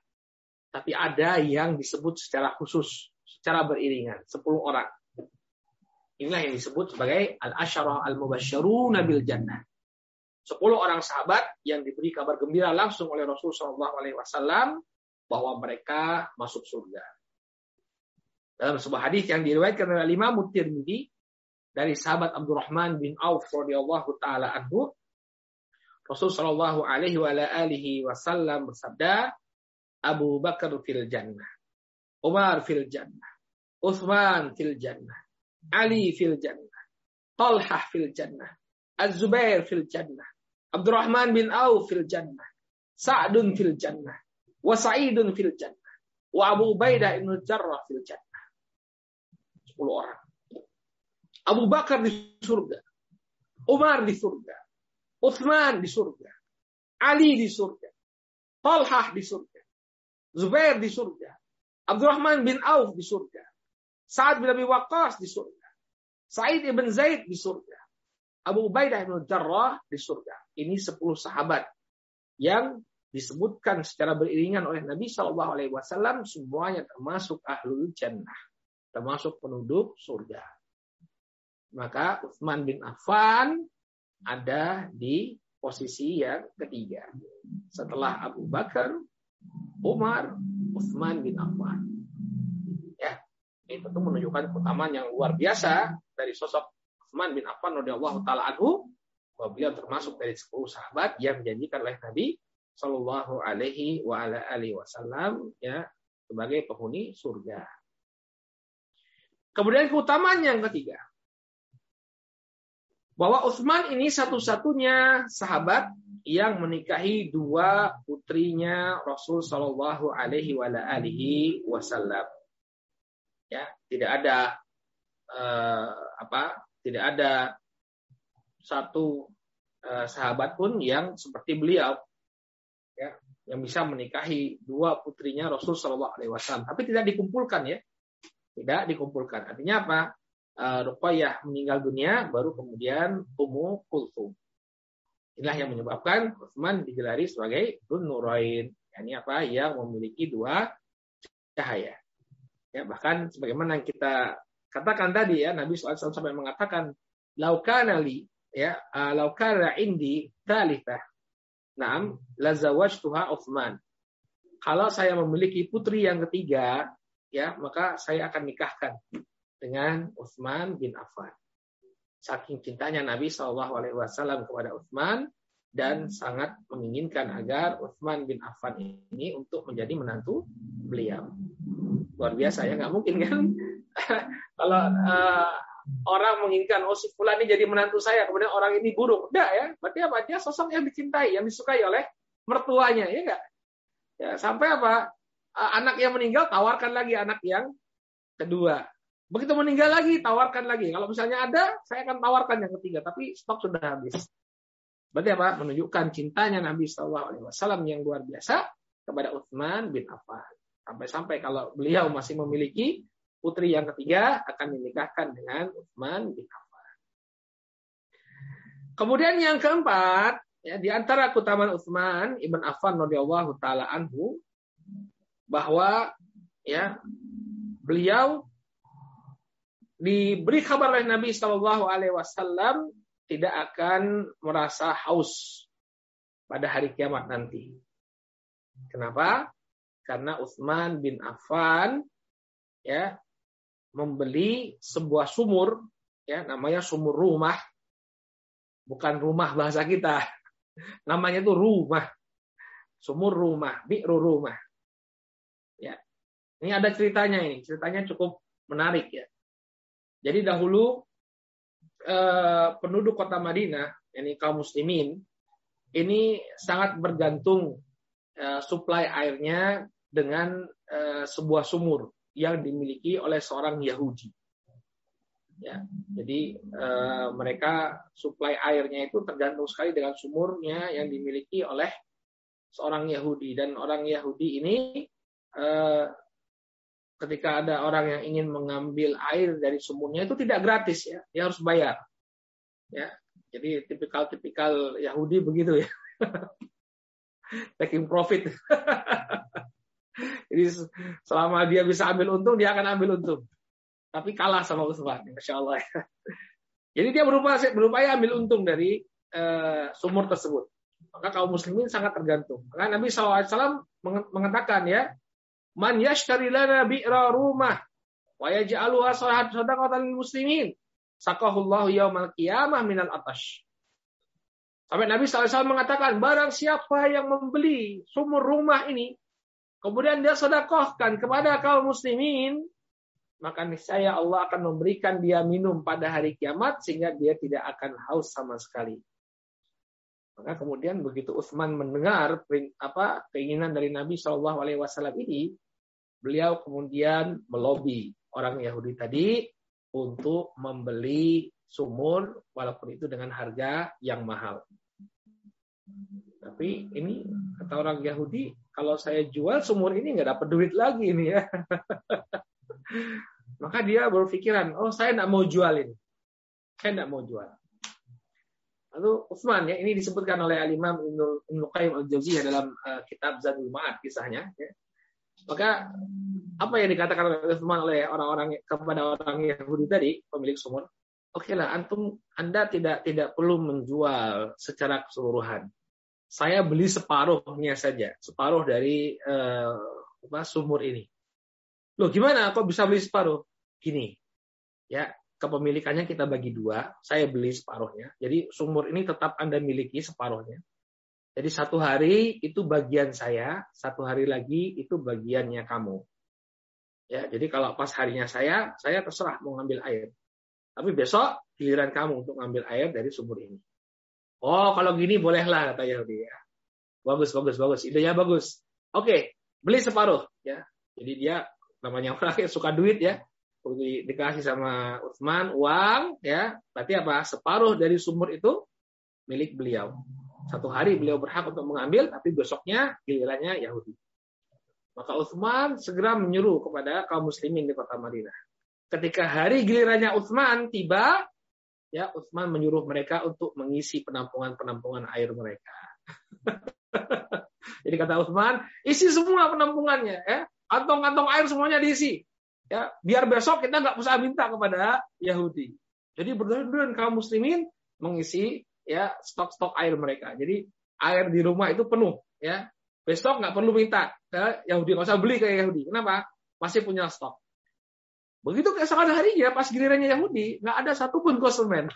Tapi ada yang disebut secara khusus, secara beriringan, 10 orang. Inilah yang disebut sebagai al-asyarah al-mubasyaruna bil jannah. 10 orang sahabat yang diberi kabar gembira langsung oleh Rasul Shallallahu alaihi wasallam bahwa mereka masuk surga. Dalam sebuah hadis yang diriwayatkan oleh Imam Tirmidzi dari sahabat Abdurrahman bin Auf radhiyallahu taala anhu, Rasul Shallallahu alaihi wa alihi wasallam bersabda, Abu Bakar fil jannah, Umar fil jannah, Utsman fil jannah, Ali fil jannah, Talhah fil jannah, Az-Zubair fil jannah, Abdurrahman bin Auf fil jannah, Sa'dun fil jannah, wa Sa'idun fil jannah, wa Abu Ubaidah ibn Jarrah fil jannah. 10 orang. Abu Bakar di surga, Umar di surga, Uthman di surga, Ali di surga, Talhah di surga, Zubair di surga, Abdurrahman bin Auf di surga, Sa'ad bin Abi Waqqas di surga, Sa'id ibn Zaid di surga, Abu Ubaidah bin Jarrah di surga. Ini 10 sahabat yang disebutkan secara beriringan oleh Nabi Shallallahu Alaihi Wasallam semuanya termasuk ahlul jannah, termasuk penduduk surga. Maka Utsman bin Affan ada di posisi yang ketiga. Setelah Abu Bakar, Umar, Utsman bin Affan. Ya, ini tentu menunjukkan keutamaan yang luar biasa dari sosok Utsman bin Affan radhiyallahu taala anhu bahwa beliau termasuk dari 10 sahabat yang dijanjikan oleh Nabi Shallallahu alaihi wa ala alihi wasallam ya sebagai penghuni surga. Kemudian keutamaan yang ketiga, bahwa Utsman ini satu-satunya sahabat yang menikahi dua putrinya Rasul Shallallahu Alaihi Wasallam. Ya, tidak ada eh, apa? Tidak ada satu eh, sahabat pun yang seperti beliau, ya, yang bisa menikahi dua putrinya Rasul Shallallahu Alaihi Wasallam. Tapi tidak dikumpulkan ya, tidak dikumpulkan. Artinya apa? Uh, Ruqayyah meninggal dunia, baru kemudian Ummu Kulthum. Inilah yang menyebabkan Utsman digelari sebagai Dun Nurain. Ini apa? Yang memiliki dua cahaya. Ya, bahkan sebagaimana yang kita katakan tadi ya, Nabi SAW sampai mengatakan, laukana li, ya, uh, laukana indi talithah. Naam, lazawajtuha Utsman. Kalau saya memiliki putri yang ketiga, ya, maka saya akan nikahkan dengan Utsman bin Affan. Saking cintanya Nabi Shallallahu Alaihi Wasallam kepada Utsman dan sangat menginginkan agar Utsman bin Affan ini untuk menjadi menantu beliau. Luar biasa ya, nggak mungkin kan? Kalau uh, orang menginginkan oh si fulan ini jadi menantu saya, kemudian orang ini buruk, enggak ya? Berarti apa? Dia sosok yang dicintai, yang disukai oleh mertuanya, ya enggak? Ya, sampai apa? Anak yang meninggal tawarkan lagi anak yang kedua. Begitu meninggal lagi, tawarkan lagi. Kalau misalnya ada, saya akan tawarkan yang ketiga. Tapi stok sudah habis. Berarti apa? Menunjukkan cintanya Nabi Wasallam yang luar biasa kepada Utsman bin Affan. Sampai-sampai kalau beliau masih memiliki putri yang ketiga akan dinikahkan dengan Utsman bin Affan. Kemudian yang keempat, ya, di antara keutamaan Utsman ibn Affan radhiyallahu taala anhu bahwa ya beliau diberi kabar oleh Nabi Shallallahu Alaihi Wasallam tidak akan merasa haus pada hari kiamat nanti. Kenapa? Karena Utsman bin Affan ya membeli sebuah sumur ya namanya sumur rumah. Bukan rumah bahasa kita. Namanya itu rumah. Sumur rumah bi'ru rumah. Ya. Ini ada ceritanya ini. Ceritanya cukup menarik ya jadi dahulu eh, penduduk kota Madinah, ini kaum muslimin, ini sangat bergantung eh, suplai airnya dengan eh, sebuah sumur yang dimiliki oleh seorang Yahudi. Ya, jadi eh, mereka suplai airnya itu tergantung sekali dengan sumurnya yang dimiliki oleh seorang Yahudi dan orang Yahudi ini eh, ketika ada orang yang ingin mengambil air dari sumurnya itu tidak gratis ya, dia harus bayar. Ya, jadi tipikal-tipikal Yahudi begitu ya. Taking profit. Jadi selama dia bisa ambil untung, dia akan ambil untung. Tapi kalah sama Utsman, Masya Allah. Jadi dia berupaya, berupaya ambil untung dari uh, sumur tersebut. Maka kaum muslimin sangat tergantung. Maka Nabi SAW mengatakan ya, Man yashtari lana bi'ra rumah wa yaj'aluha sadaqatan lil muslimin sakahullahu yaumal qiyamah minal atash. Sampai Nabi SAW mengatakan, barang siapa yang membeli sumur rumah ini, kemudian dia sedekahkan kepada kaum muslimin, maka niscaya Allah akan memberikan dia minum pada hari kiamat sehingga dia tidak akan haus sama sekali. Maka kemudian begitu Utsman mendengar apa keinginan dari Nabi Shallallahu Alaihi Wasallam ini, beliau kemudian melobi orang Yahudi tadi untuk membeli sumur walaupun itu dengan harga yang mahal. Tapi ini kata orang Yahudi, kalau saya jual sumur ini nggak dapat duit lagi ini ya. Maka dia berpikiran, oh saya nggak mau jual ini. Saya nggak mau jual. Lalu Utsman ya ini disebutkan oleh Al Imam Ibnu Qayyim Al Jauziyah dalam uh, kitab Zadul Ma'ad kisahnya. Ya. Maka apa yang dikatakan oleh oleh orang-orang kepada orang Yahudi tadi, pemilik sumur, oke okay lah, antum Anda tidak tidak perlu menjual secara keseluruhan. Saya beli separuhnya saja, separuh dari uh, apa, sumur ini. Loh gimana? Kok bisa beli separuh? Gini, ya kepemilikannya kita bagi dua. Saya beli separuhnya. Jadi sumur ini tetap Anda miliki separuhnya. Jadi satu hari itu bagian saya, satu hari lagi itu bagiannya kamu. Ya, jadi kalau pas harinya saya, saya terserah mau ngambil air. Tapi besok giliran kamu untuk ngambil air dari sumur ini. Oh, kalau gini bolehlah kata Yahudi ya. Bagus, bagus, bagus. Idenya bagus. Oke, beli separuh ya. Jadi dia namanya orang yang suka duit ya. Di, dikasih sama Utsman uang ya. Berarti apa? Separuh dari sumur itu milik beliau. Satu hari beliau berhak untuk mengambil, tapi besoknya gilirannya Yahudi. Maka Utsman segera menyuruh kepada kaum muslimin di kota Madinah. Ketika hari gilirannya Utsman tiba, ya Utsman menyuruh mereka untuk mengisi penampungan-penampungan air mereka. Jadi kata Utsman, isi semua penampungannya, ya. Kantong-kantong air semuanya diisi. Ya, biar besok kita nggak usah minta kepada Yahudi. Jadi berdua kaum muslimin mengisi ya stok-stok air mereka. Jadi air di rumah itu penuh ya. Besok nggak perlu minta ya, Yahudi nggak usah beli kayak Yahudi. Kenapa? Masih punya stok. Begitu keesokan harinya pas gilirannya Yahudi nggak ada satupun konsumen.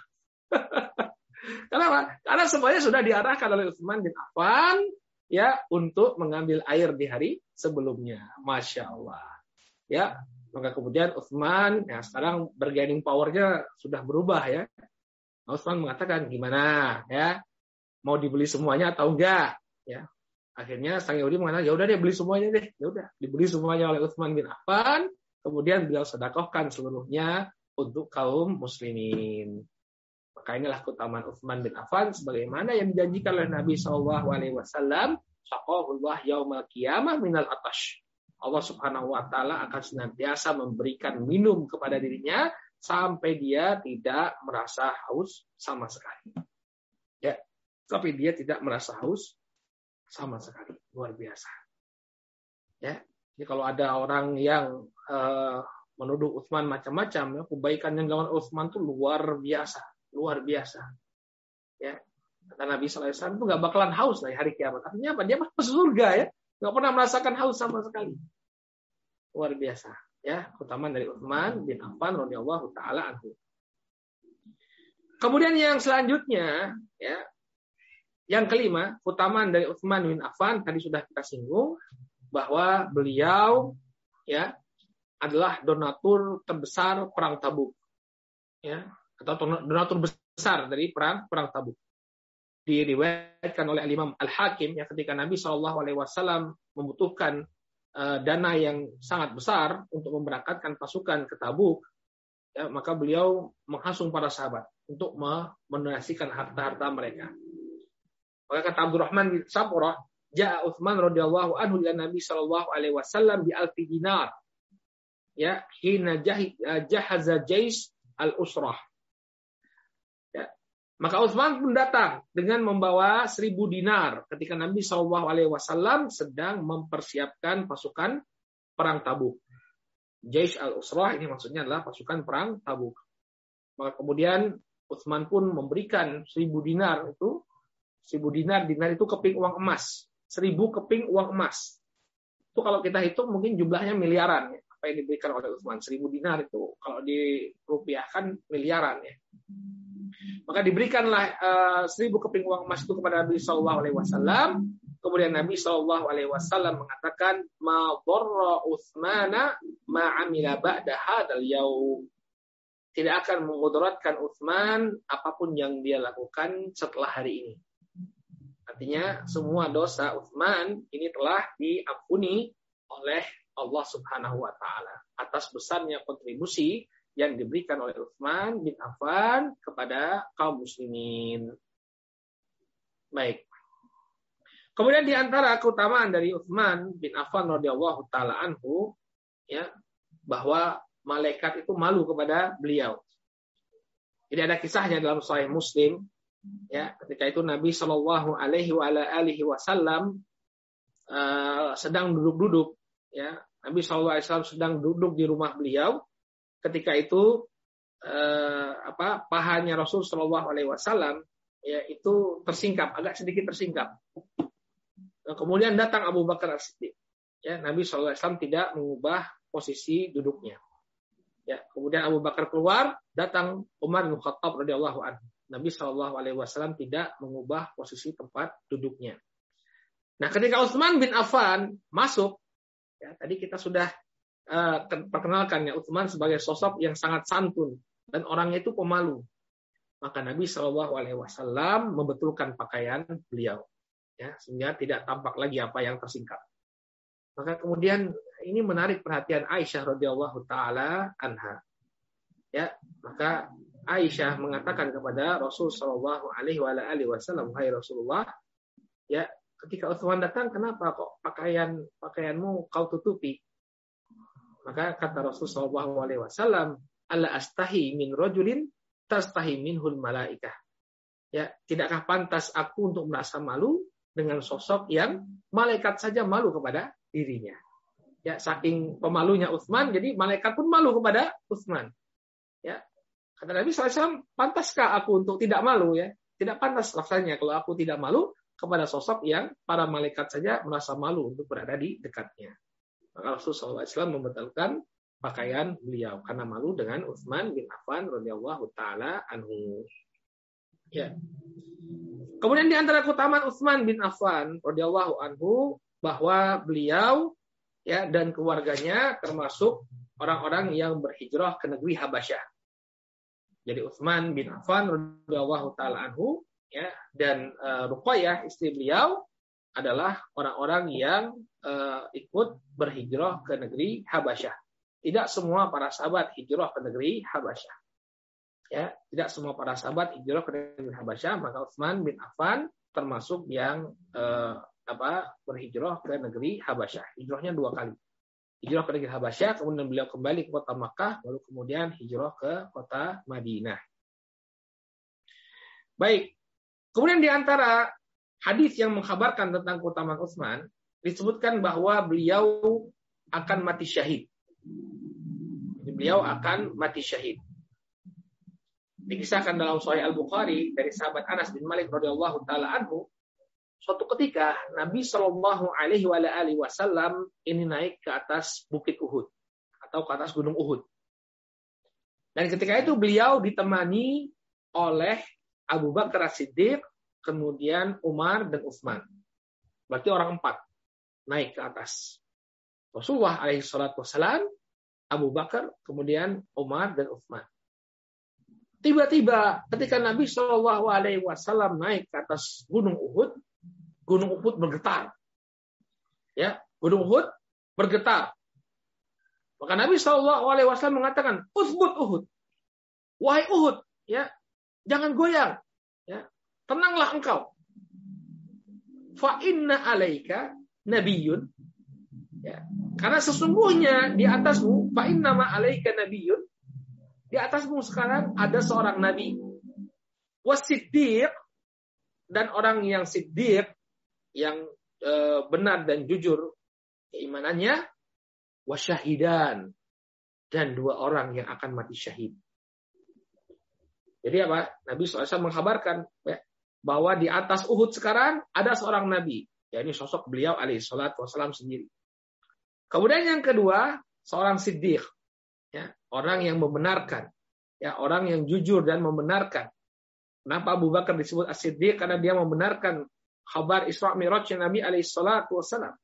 Kenapa? Karena semuanya sudah diarahkan oleh Utsman bin Affan ya untuk mengambil air di hari sebelumnya. Masya Allah. Ya, maka kemudian Utsman ya sekarang bargaining powernya sudah berubah ya. Utsman mengatakan gimana ya? Mau dibeli semuanya atau enggak? Ya. Akhirnya sang Yahudi mengatakan ya udah deh beli semuanya deh. Ya udah dibeli semuanya oleh Utsman bin Affan. Kemudian beliau sedekahkan seluruhnya untuk kaum muslimin. Maka inilah keutamaan Utsman bin Affan sebagaimana yang dijanjikan oleh Nabi Shallallahu Alaihi Wasallam Saqahullah yaumal minal atash. Allah Subhanahu wa taala akan senantiasa memberikan minum kepada dirinya sampai dia tidak merasa haus sama sekali. Ya, tapi dia tidak merasa haus sama sekali. Luar biasa. Ya, jadi kalau ada orang yang uh, menuduh Utsman macam-macam, ya, kebaikan yang dilakukan Utsman itu luar biasa, luar biasa. Ya, kata Nabi Wasallam itu nggak bakalan haus lah hari kiamat. Artinya apa? Dia masuk surga ya, nggak pernah merasakan haus sama sekali. Luar biasa ya keutamaan dari Utsman bin Affan radhiyallahu taala anhu. Kemudian yang selanjutnya ya yang kelima, keutamaan dari Utsman bin Affan tadi sudah kita singgung bahwa beliau ya adalah donatur terbesar perang Tabuk. Ya, atau donatur besar dari perang perang Tabuk. Diriwayatkan oleh Imam Al-Hakim ya ketika Nabi Shallallahu alaihi wasallam membutuhkan dana yang sangat besar untuk memberangkatkan pasukan ke Tabuk, ya, maka beliau menghasung para sahabat untuk mendonasikan harta-harta mereka. Maka kata Abdurrahman bin Saburah, Ja'a Uthman radhiyallahu anhu ila Nabi sallallahu alaihi wasallam bi alfi dinar. Ya, hina jahaza jais al-usrah. Maka Utsman pun datang dengan membawa seribu dinar ketika Nabi Shallallahu Alaihi Wasallam sedang mempersiapkan pasukan perang Tabuk. Jaish al-Usrah ini maksudnya adalah pasukan perang Tabuk. Maka kemudian Utsman pun memberikan seribu dinar itu, seribu dinar, dinar itu keping uang emas. Seribu keping uang emas. Itu kalau kita hitung mungkin jumlahnya miliaran. Ya. Apa yang diberikan oleh Utsman. Seribu dinar itu kalau dirupiahkan miliaran. Ya. Maka diberikanlah uh, seribu keping uang emas itu kepada Nabi Shallallahu Alaihi Wasallam. Kemudian Nabi Shallallahu Alaihi Wasallam mengatakan, "Ma Utsmana ma amila ba'da hadzal yaum." Tidak akan mengudaratkan Utsman apa pun yang dia lakukan setelah hari ini. Artinya semua dosa Utsman ini telah diampuni oleh Allah Subhanahu wa taala atas besarnya kontribusi yang diberikan oleh Utsman bin Affan kepada kaum muslimin. Baik. Kemudian di antara keutamaan dari Utsman bin Affan radhiyallahu taala anhu ya bahwa malaikat itu malu kepada beliau. Jadi ada kisahnya dalam Sahih Muslim ya ketika itu Nabi Shallallahu alaihi wasallam uh, sedang duduk-duduk ya Nabi Shallallahu alaihi wasallam sedang duduk di rumah beliau ketika itu eh, apa pahanya Rasul Shallallahu Alaihi Wasallam ya itu tersingkap agak sedikit tersingkap. Nah, kemudian datang Abu Bakar As-Siddiq. Ya, Nabi Shallallahu Alaihi Wasallam tidak mengubah posisi duduknya. Ya, kemudian Abu Bakar keluar, datang Umar bin Khattab radhiyallahu anhu. Nabi Shallallahu Alaihi Wasallam tidak mengubah posisi tempat duduknya. Nah, ketika Utsman bin Affan masuk, ya tadi kita sudah uh, perkenalkan ya Utsman sebagai sosok yang sangat santun dan orangnya itu pemalu. Maka Nabi Shallallahu Alaihi Wasallam membetulkan pakaian beliau, ya sehingga tidak tampak lagi apa yang tersingkap. Maka kemudian ini menarik perhatian Aisyah radhiyallahu taala anha. Ya, maka Aisyah mengatakan kepada Rasul Shallallahu Alaihi Wasallam, Hai Rasulullah, ya ketika Utsman datang, kenapa kok pakaian pakaianmu kau tutupi? Maka kata Rasulullah SAW, Allah astahi min rojulin tastahi minhul malaikah. Ya, tidakkah pantas aku untuk merasa malu dengan sosok yang malaikat saja malu kepada dirinya. Ya, saking pemalunya Utsman, jadi malaikat pun malu kepada Utsman. Ya, kata Nabi SAW, pantaskah aku untuk tidak malu ya? Tidak pantas rasanya kalau aku tidak malu kepada sosok yang para malaikat saja merasa malu untuk berada di dekatnya. Maka Rasulullah SAW membatalkan pakaian beliau karena malu dengan Utsman bin Affan radhiyallahu taala anhu. Ya. Kemudian di antara keutamaan Utsman bin Affan radhiyallahu anhu bahwa beliau ya dan keluarganya termasuk orang-orang yang berhijrah ke negeri Habasyah. Jadi Utsman bin Affan radhiyallahu taala anhu ya dan uh, Ruqayyah istri beliau adalah orang-orang yang uh, ikut berhijrah ke negeri Habasyah. Tidak semua para sahabat hijrah ke negeri Habasyah. Ya, tidak semua para sahabat hijrah ke negeri Habasyah, maka Utsman bin Affan termasuk yang uh, apa berhijrah ke negeri Habasyah. Hijrahnya dua kali. Hijrah ke negeri Habasyah, kemudian beliau kembali ke kota Makkah, lalu kemudian hijrah ke kota Madinah. Baik. Kemudian di antara hadis yang mengkhabarkan tentang keutamaan Utsman disebutkan bahwa beliau akan mati syahid. Beliau akan mati syahid. Dikisahkan dalam Sahih Al Bukhari dari sahabat Anas bin Malik radhiyallahu taala anhu, suatu ketika Nabi Shallallahu Alaihi Wasallam ini naik ke atas bukit Uhud atau ke atas gunung Uhud. Dan ketika itu beliau ditemani oleh Abu Bakar Siddiq kemudian Umar dan Utsman. Berarti orang empat naik ke atas. Rasulullah alaihi salatu wassalam, Abu Bakar, kemudian Umar dan Utsman. Tiba-tiba ketika Nabi Shallallahu Alaihi Wasallam naik ke atas gunung Uhud, gunung Uhud bergetar. Ya, gunung Uhud bergetar. Maka Nabi Shallallahu Alaihi Wasallam mengatakan, Usbut Uhud, wahai Uhud, ya, jangan goyang, ya, tenanglah engkau. Fa inna alaika nabiyun. Ya. Karena sesungguhnya di atasmu, fa inna ma alaika nabiyun. Di atasmu sekarang ada seorang nabi. Wasiddiq dan orang yang siddiq yang e, benar dan jujur keimanannya wasyahidan dan dua orang yang akan mati syahid. Jadi apa? Nabi SAW mengkabarkan ya, bahwa di atas Uhud sekarang ada seorang nabi, ya ini sosok beliau alaihi salatu wasallam sendiri. Kemudian yang kedua, seorang siddiq, ya, orang yang membenarkan, ya, orang yang jujur dan membenarkan. Kenapa Abu Bakar disebut as-siddiq? Karena dia membenarkan kabar Isra Mi'raj Nabi alaihi salatu wasallam.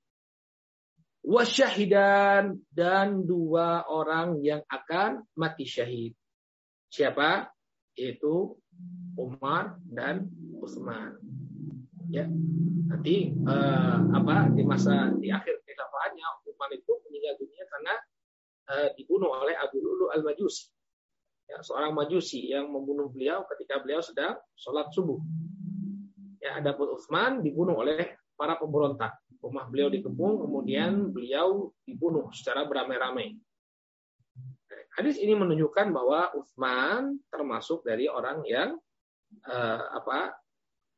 Wasyahidan dan dua orang yang akan mati syahid. Siapa? Itu Umar dan Utsman. Ya. Nanti uh, apa di masa di akhir khilafahannya Umar itu meninggal dunia karena uh, dibunuh oleh Abu Lulu al-Majusi. Ya, seorang majusi yang membunuh beliau ketika beliau sedang sholat subuh. Ya, adapun Utsman dibunuh oleh para pemberontak rumah beliau dikepung, kemudian beliau dibunuh secara beramai-ramai. Hadis ini menunjukkan bahwa Utsman termasuk dari orang yang uh, apa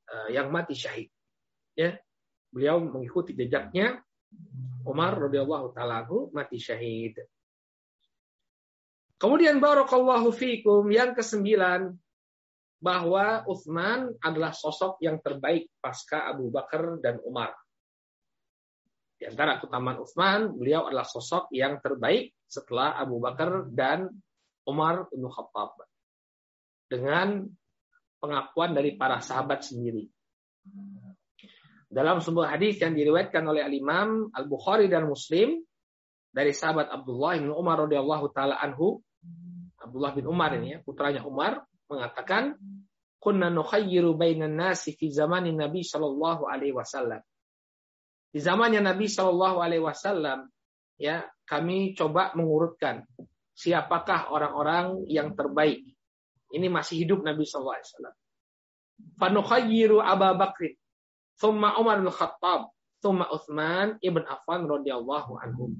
uh, yang mati syahid. Ya, beliau mengikuti jejaknya Umar radhiyallahu taala mati syahid. Kemudian barakallahu fikum yang kesembilan bahwa Utsman adalah sosok yang terbaik pasca Abu Bakar dan Umar. Di antara keutamaan Utsman, beliau adalah sosok yang terbaik setelah Abu Bakar dan Umar bin Khattab. Dengan pengakuan dari para sahabat sendiri. Dalam sebuah hadis yang diriwayatkan oleh Al-Imam Al-Bukhari dan Muslim dari sahabat Abdullah bin Umar radhiyallahu taala anhu, Abdullah bin Umar ini ya, putranya Umar mengatakan, "Kunna nukhayyiru bainan nasi fi zamanin Nabi sallallahu alaihi wasallam." Di zamannya Nabi Shallallahu Alaihi Wasallam, ya kami coba mengurutkan siapakah orang-orang yang terbaik. Ini masih hidup Nabi Shallallahu Alaihi Wasallam. Fanukhayyiru Abu Bakr, thumma Umar bin Khattab, thumma Uthman ibn Affan radhiyallahu anhu.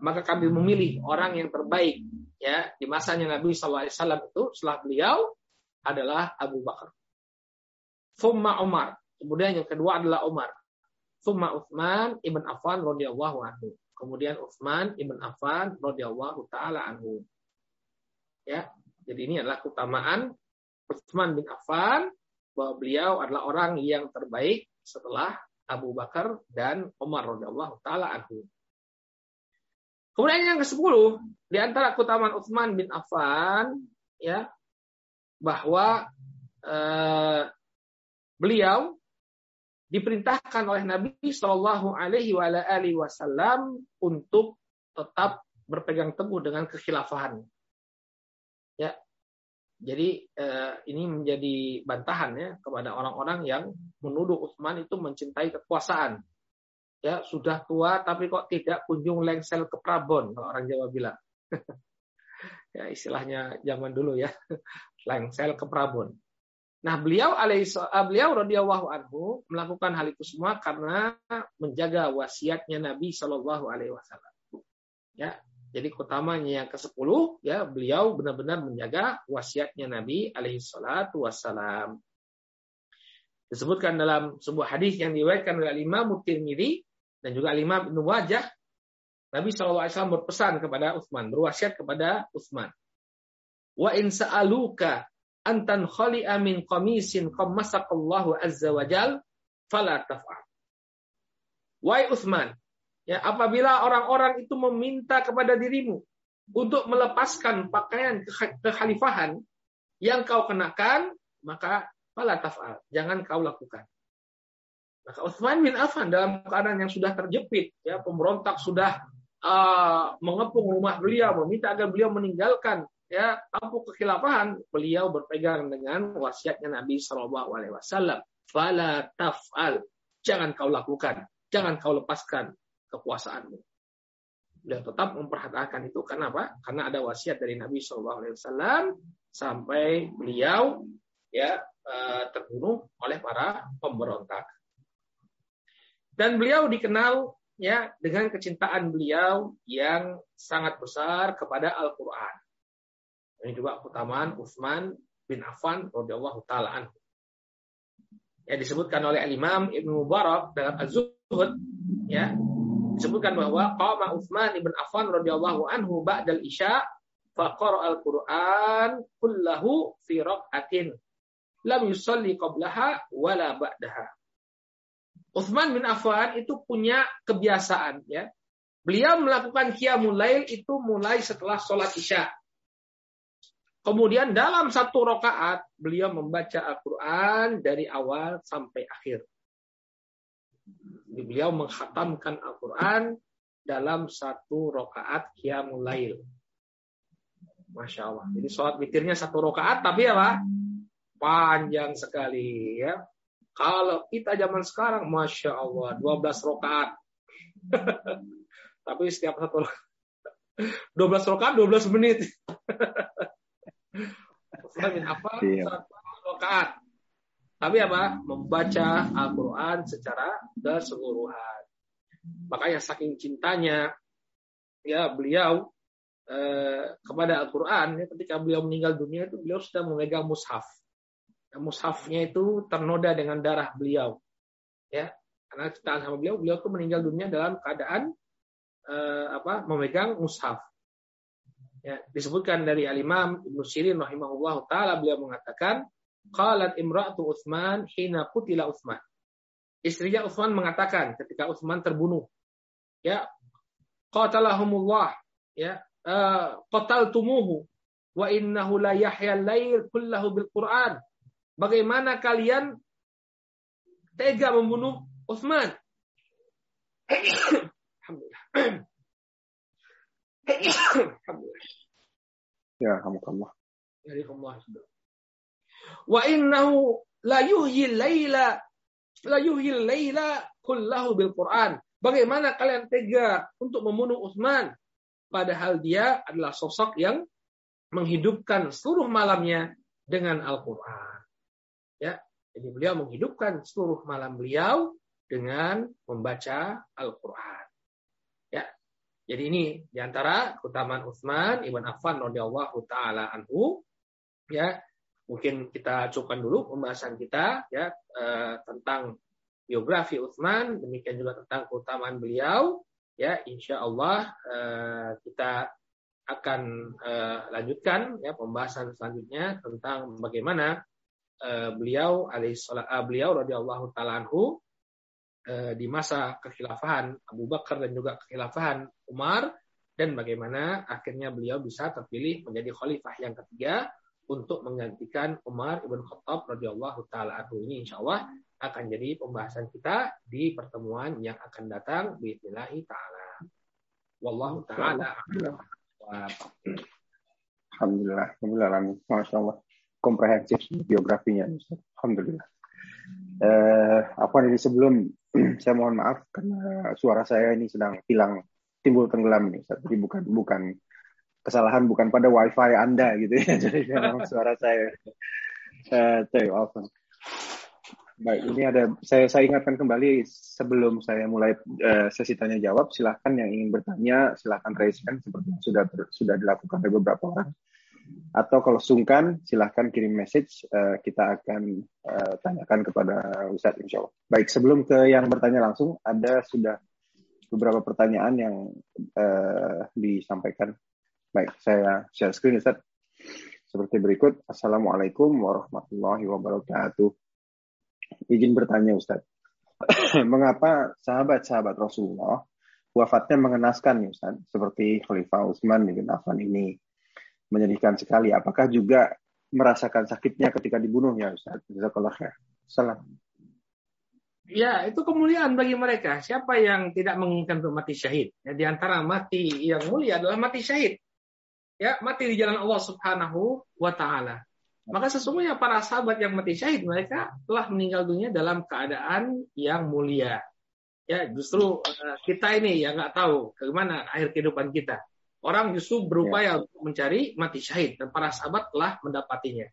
Maka kami memilih orang yang terbaik ya di masanya Nabi Shallallahu Alaihi Wasallam itu setelah beliau adalah Abu Bakar. Thumma Umar. Kemudian yang kedua adalah Umar. Thumma Uthman ibn Affan radhiyallahu anhu. Kemudian Uthman ibn Affan radhiyallahu taala anhu. Ya, jadi ini adalah keutamaan Uthman bin Affan bahwa beliau adalah orang yang terbaik setelah Abu Bakar dan Umar radhiyallahu taala anhu. Kemudian yang ke-10 di antara keutamaan Uthman bin Affan ya bahwa eh, beliau diperintahkan oleh Nabi Shallallahu Alaihi Wasallam untuk tetap berpegang teguh dengan kekhilafahan. Ya, jadi eh, ini menjadi bantahan ya kepada orang-orang yang menuduh Utsman itu mencintai kekuasaan. Ya, sudah tua tapi kok tidak kunjung lengsel ke Prabon kalau orang Jawa bilang. ya istilahnya zaman dulu ya, lengsel ke Prabon. Nah, beliau eh, beliau radhiyallahu anhu melakukan hal itu semua karena menjaga wasiatnya Nabi Shallallahu alaihi wasallam. Ya, jadi utamanya yang ke-10 ya beliau benar-benar menjaga wasiatnya Nabi alaihi salatu wasallam. Disebutkan dalam sebuah hadis yang diriwayatkan oleh Imam Tirmidzi dan juga Imam Ibnu Wajah Nabi SAW berpesan kepada Utsman, berwasiat kepada Utsman. Wa in sa'aluka antan khali amin qamisin qammasakallahu azza wa jal fala taf'al. Wahai Utsman, ya apabila orang-orang itu meminta kepada dirimu untuk melepaskan pakaian kekhalifahan yang kau kenakan, maka fala taf'al, jangan kau lakukan. Maka Utsman bin Affan dalam keadaan yang sudah terjepit, ya pemberontak sudah uh, mengepung rumah beliau, meminta agar beliau meninggalkan ya tampuk kekhilafahan, beliau berpegang dengan wasiatnya Nabi Shallallahu Alaihi Wasallam. Fala taf'al, jangan kau lakukan, jangan kau lepaskan kekuasaanmu. Beliau tetap memperhatikan itu karena apa? Karena ada wasiat dari Nabi Shallallahu Alaihi Wasallam sampai beliau ya eh, terbunuh oleh para pemberontak. Dan beliau dikenal ya dengan kecintaan beliau yang sangat besar kepada Al-Qur'an. Ini juga keutamaan Utsman bin Affan radhiyallahu taala anhu. Ya disebutkan oleh Al Imam Ibnu Mubarak dalam Az-Zuhud ya disebutkan bahwa qama Utsman ibn Affan radhiyallahu anhu ba'dal isya faqara al-Qur'an kullahu fi raq'atin lam yusalli qablaha wala ba'daha. Utsman bin Affan itu punya kebiasaan ya. Beliau melakukan qiyamul lail itu mulai setelah sholat isya. Kemudian dalam satu rakaat beliau membaca Al-Quran dari awal sampai akhir. Beliau menghatamkan Al-Quran dalam satu rokaat qiyamul lail. Masya Allah. Jadi sholat witirnya satu rokaat, tapi apa? Panjang sekali ya. Kalau kita zaman sekarang, Masya Allah, 12 rokaat. tapi setiap satu 12 rokaat, 12 menit. apa? Iya. Satu. Tapi apa? Membaca Al-Quran secara keseluruhan. Makanya saking cintanya ya beliau eh, kepada Al-Quran, ya, ketika beliau meninggal dunia itu beliau sudah memegang mushaf. Nah, mushafnya itu ternoda dengan darah beliau. Ya, karena kita sama beliau, beliau itu meninggal dunia dalam keadaan eh, apa? memegang mushaf. Ya, disebutkan dari Al-Imam Ibnu Sirin rahimahullah taala beliau mengatakan Qalat imra'atu Utsman hina qutila Utsman. Istrinya Utsman mengatakan ketika Utsman terbunuh, ya qatalahumullah, ya uh, qataltumuhu wa innahu la yahya al-lail kullahu bil Qur'an. Bagaimana kalian tega membunuh Utsman? Alhamdulillah. Ya, alhamdulillah. Ya, alhamdulillah. Wa innahu la yuhyi laila la yuhyi laila kullahu bil Quran. Bagaimana kalian tega untuk membunuh Utsman padahal dia adalah sosok yang menghidupkan seluruh malamnya dengan Al-Qur'an. Ya, jadi beliau menghidupkan seluruh malam beliau dengan membaca Al-Qur'an. Jadi ini di antara keutamaan Utsman ibn Affan radhiyallahu taala anhu ya mungkin kita cukupkan dulu pembahasan kita ya eh, tentang biografi Utsman, demikian juga tentang keutamaan beliau. Ya, insya Allah eh, kita akan eh, lanjutkan ya pembahasan selanjutnya tentang bagaimana eh, beliau alaihissalam eh, beliau radhiyallahu taala anhu eh, di masa kekhilafahan Abu Bakar dan juga kekhilafahan Umar dan bagaimana akhirnya beliau bisa terpilih menjadi khalifah yang ketiga untuk menggantikan Umar ibn Khattab radhiyallahu taala anhu. Ini insya Allah akan jadi pembahasan kita di pertemuan yang akan datang bismillahi taala. Wallahu taala Alhamdulillah, alhamdulillah, masya Allah, komprehensif biografinya, alhamdulillah. Eh, apa nih sebelum? Saya mohon maaf karena suara saya ini sedang hilang, timbul tenggelam nih, jadi bukan bukan kesalahan bukan pada wifi Anda gitu ya. Jadi memang suara saya uh, off. Baik, ini ada saya saya ingatkan kembali sebelum saya mulai uh, sesi tanya jawab, silahkan yang ingin bertanya silahkan raise hand seperti yang sudah sudah dilakukan oleh beberapa orang. Atau kalau sungkan silahkan kirim message uh, kita akan uh, tanyakan kepada Ustadz Insya Allah. Baik, sebelum ke yang bertanya langsung ada sudah beberapa pertanyaan yang uh, disampaikan Baik, saya share screen Ustaz. Seperti berikut. Assalamualaikum warahmatullahi wabarakatuh. Izin bertanya Ustaz. Mengapa sahabat-sahabat Rasulullah wafatnya mengenaskan Ustaz? Seperti Khalifah Utsman bin Affan ini. Menyedihkan sekali. Apakah juga merasakan sakitnya ketika dibunuh ya Ustaz? Jazakallah khair. Salam. Ya, itu kemuliaan bagi mereka. Siapa yang tidak menginginkan untuk mati syahid? Ya, di antara mati yang mulia adalah mati syahid ya mati di jalan Allah Subhanahu wa taala. Maka sesungguhnya para sahabat yang mati syahid mereka telah meninggal dunia dalam keadaan yang mulia. Ya, justru uh, kita ini yang nggak tahu bagaimana akhir kehidupan kita. Orang justru berupaya ya. untuk mencari mati syahid dan para sahabat telah mendapatinya.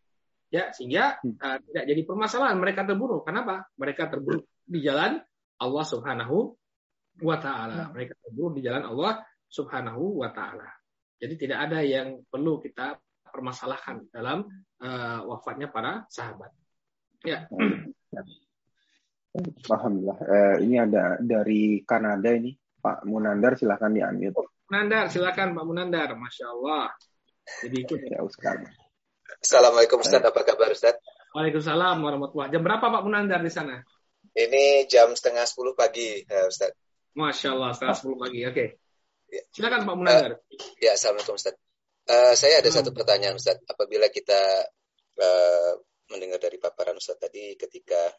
Ya, sehingga uh, tidak jadi permasalahan mereka terbunuh. Kenapa? Mereka terbunuh di jalan Allah Subhanahu wa taala. Ya. Mereka terbunuh di jalan Allah Subhanahu wa taala. Jadi tidak ada yang perlu kita permasalahkan dalam uh, wafatnya para sahabat. Ya. Alhamdulillah. Uh, ini ada dari Kanada ini Pak Munandar silahkan diambil. Munandar silakan Pak Munandar, masya Allah. Jadi ikut ya Ustaz. Assalamualaikum Ustaz, apa kabar Ustaz? Waalaikumsalam warahmatullahi Jam berapa Pak Munandar di sana? Ini jam setengah sepuluh pagi, ya, Ustaz. Masya Allah, setengah sepuluh pagi. Oke. Okay. Ya. Silakan Pak Munandar. Uh, ya, Assalamualaikum Ustaz. Uh, saya ada hmm. satu pertanyaan Ustaz. Apabila kita uh, mendengar dari paparan Ustaz tadi ketika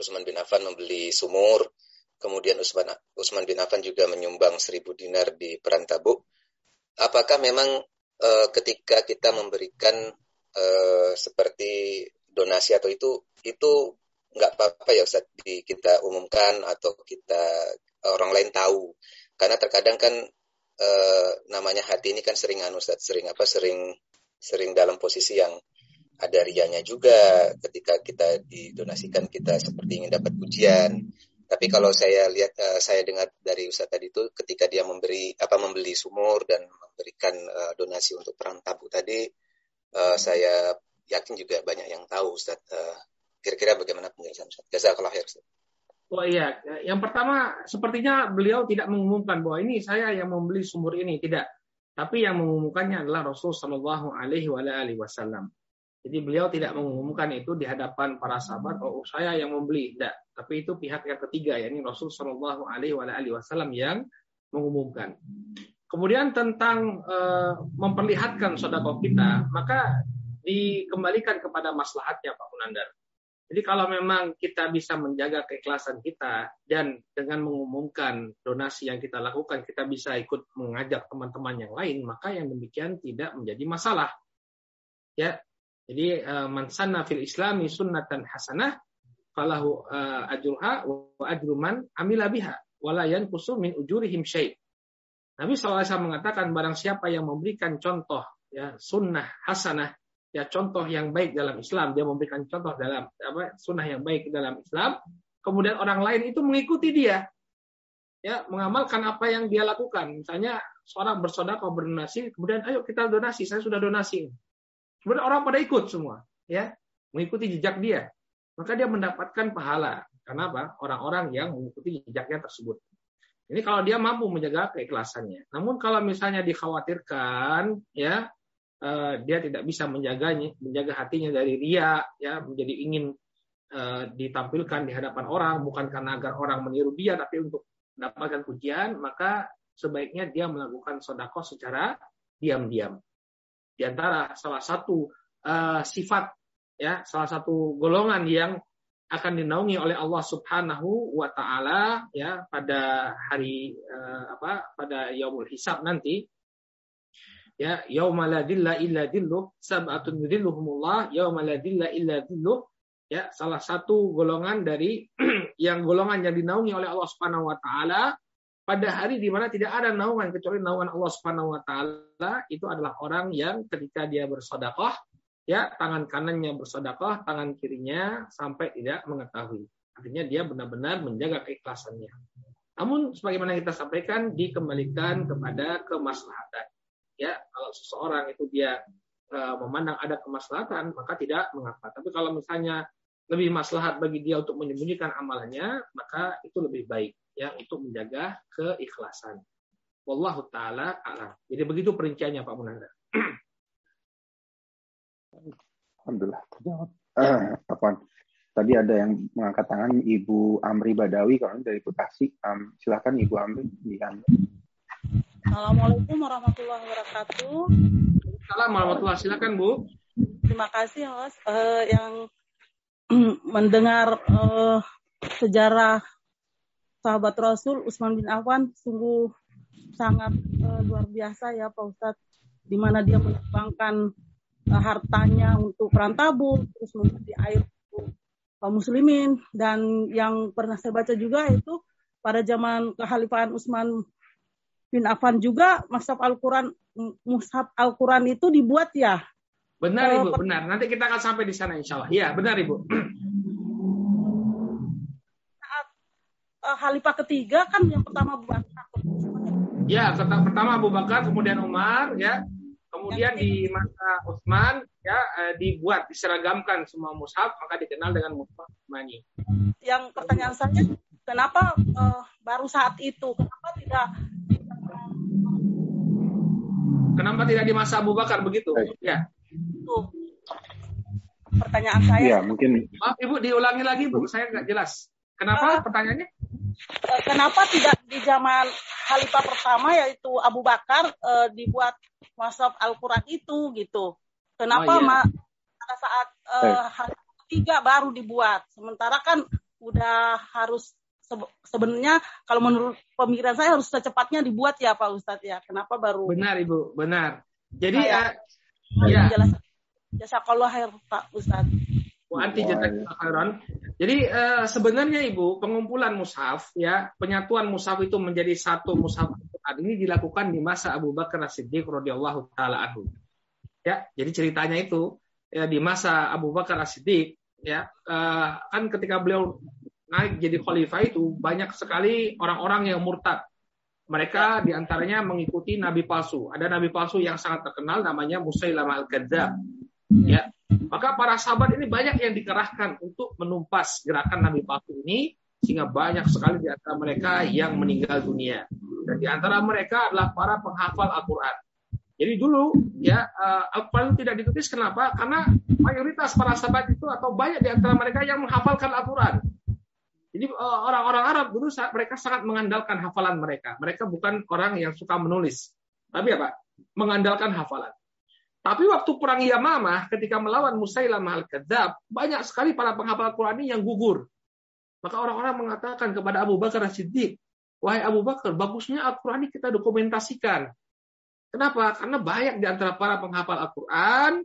Usman bin Affan membeli sumur, kemudian Usman, Usman bin Affan juga menyumbang seribu dinar di Perang Tabuk. Apakah memang uh, ketika kita memberikan uh, seperti donasi atau itu itu nggak apa-apa ya Ustaz di kita umumkan atau kita orang lain tahu. Karena terkadang kan uh, namanya hati ini kan sering anu Ustaz sering apa sering sering dalam posisi yang ada rianya juga ketika kita didonasikan kita seperti ingin dapat pujian. Tapi kalau saya lihat uh, saya dengar dari Ustaz tadi itu ketika dia memberi apa membeli sumur dan memberikan uh, donasi untuk perang tabu tadi uh, saya yakin juga banyak yang tahu Ustaz uh, kira-kira bagaimana penjelasan Ustaz jazakallah khair Ustaz Oh iya, yang pertama sepertinya beliau tidak mengumumkan bahwa ini saya yang membeli sumur ini, tidak. Tapi yang mengumumkannya adalah Rasul Shallallahu Alaihi Wasallam. Jadi beliau tidak mengumumkan itu di hadapan para sahabat, oh saya yang membeli, tidak. Tapi itu pihak yang ketiga, yakni Rasul Shallallahu Alaihi Wasallam yang mengumumkan. Kemudian tentang e, memperlihatkan sodako kita, maka dikembalikan kepada maslahatnya Pak Munandar. Jadi kalau memang kita bisa menjaga keikhlasan kita dan dengan mengumumkan donasi yang kita lakukan, kita bisa ikut mengajak teman-teman yang lain, maka yang demikian tidak menjadi masalah. Ya, jadi uh, man sanna fil islami sunnatan hasanah falahu uh, ajruha wa ajru man amila biha wala yanqusu min ujurihim syai. Nabi SAW mengatakan barang siapa yang memberikan contoh ya sunnah hasanah ya contoh yang baik dalam Islam dia memberikan contoh dalam apa sunnah yang baik dalam Islam kemudian orang lain itu mengikuti dia ya mengamalkan apa yang dia lakukan misalnya seorang bersedekah berdonasi kemudian ayo kita donasi saya sudah donasi Kemudian orang pada ikut semua, ya, mengikuti jejak dia. Maka dia mendapatkan pahala. Kenapa? Orang-orang yang mengikuti jejaknya tersebut. Ini kalau dia mampu menjaga keikhlasannya. Namun kalau misalnya dikhawatirkan, ya, eh, dia tidak bisa menjaganya, menjaga hatinya dari ria, ya, menjadi ingin eh, ditampilkan di hadapan orang, bukan karena agar orang meniru dia, tapi untuk mendapatkan pujian, maka sebaiknya dia melakukan sodako secara diam-diam. Di antara salah satu uh, sifat ya salah satu golongan yang akan dinaungi oleh Allah Subhanahu wa taala ya pada hari uh, apa pada yaumul hisab nanti ya yauma la dilla illa dilluh sab'atun yauma illa dilluh ya salah satu golongan dari yang golongan yang dinaungi oleh Allah Subhanahu wa taala pada hari di mana tidak ada naungan kecuali naungan Allah Subhanahu wa taala itu adalah orang yang ketika dia bersedekah ya tangan kanannya bersedekah, tangan kirinya sampai tidak mengetahui. Artinya dia benar-benar menjaga keikhlasannya. Namun sebagaimana kita sampaikan dikembalikan kepada kemaslahatan. Ya, kalau seseorang itu dia e, memandang ada kemaslahatan maka tidak mengapa. Tapi kalau misalnya lebih maslahat bagi dia untuk menyembunyikan amalannya, maka itu lebih baik ya untuk menjaga keikhlasan. Wallahu taala alam. Jadi begitu perinciannya Pak Munanda. Alhamdulillah terjawab. Uh, apa? Tadi ada yang mengangkat tangan Ibu Amri Badawi kalau dari Bekasi. Um, silakan Ibu Amri di Assalamualaikum warahmatullahi wabarakatuh. Assalamualaikum warahmatullahi Silakan Bu. Terima kasih Mas uh, yang mendengar uh, sejarah sahabat Rasul Utsman bin Affan sungguh sangat uh, luar biasa ya Pak Ustadz di mana dia menyumbangkan uh, hartanya untuk perantabu terus memberi air untuk kaum muslimin dan yang pernah saya baca juga itu pada zaman kekhalifahan Utsman bin Affan juga mushaf Al-Qur'an mushaf Al-Qur'an itu dibuat ya Benar Ibu, benar. Nanti kita akan sampai di sana insya Allah. Iya, benar Ibu. uh, Khalifah ketiga kan yang pertama Abu Bakar. Ya, pertama Abu Bakar, kemudian Umar, ya, kemudian di masa Utsman, ya, uh, dibuat diseragamkan semua mushaf, maka dikenal dengan mushaf Utsmani. Yang pertanyaan saya, kenapa uh, baru saat itu? Kenapa tidak Kenapa tidak di masa Abu Bakar begitu? Baik. Ya. Itu pertanyaan saya. Iya, mungkin. Maaf Ibu, diulangi lagi Bu, saya nggak jelas. Kenapa uh, pertanyaannya? Uh, kenapa tidak di zaman Khalifah pertama yaitu Abu Bakar uh, dibuat masaf Al-Quran itu gitu? Kenapa oh, iya. pada saat uh, hari ketiga baru dibuat? Sementara kan udah harus sebenarnya kalau menurut pemikiran saya harus secepatnya dibuat ya Pak Ustadz ya. Kenapa baru? Benar Ibu, benar. Jadi uh, ya. Jasa kalau akhir Pak Ustadz. anti khairan. Jadi uh, sebenarnya Ibu, pengumpulan mushaf ya, penyatuan mushaf itu menjadi satu mushaf ini dilakukan di masa Abu Bakar As-Siddiq radhiyallahu taala anhu. Ya, jadi ceritanya itu ya di masa Abu Bakar As-Siddiq ya, uh, kan ketika beliau naik jadi khalifah itu banyak sekali orang-orang yang murtad. Mereka di antaranya mengikuti nabi palsu. Ada nabi palsu yang sangat terkenal namanya Musailamah al-Kadzab. Ya, maka para sahabat ini banyak yang dikerahkan untuk menumpas gerakan nabi palsu ini sehingga banyak sekali di antara mereka yang meninggal dunia. Dan di antara mereka adalah para penghafal Al-Qur'an. Jadi dulu ya uh, Al-Quran tidak ditulis kenapa? Karena mayoritas para sahabat itu atau banyak di antara mereka yang menghafalkan Al-Quran. Jadi eh, orang-orang Arab dulu mereka sangat mengandalkan hafalan mereka. Mereka bukan orang yang suka menulis. Tapi apa? Mengandalkan hafalan. Tapi waktu perang Yamamah ketika melawan Musailamah al-Kadzab, banyak sekali para penghafal Quran ini yang gugur. Maka orang-orang mengatakan kepada Abu Bakar Siddiq, "Wahai Abu Bakar, bagusnya Al-Qur'an ini kita dokumentasikan." Kenapa? Karena banyak di antara para penghafal Al-Qur'an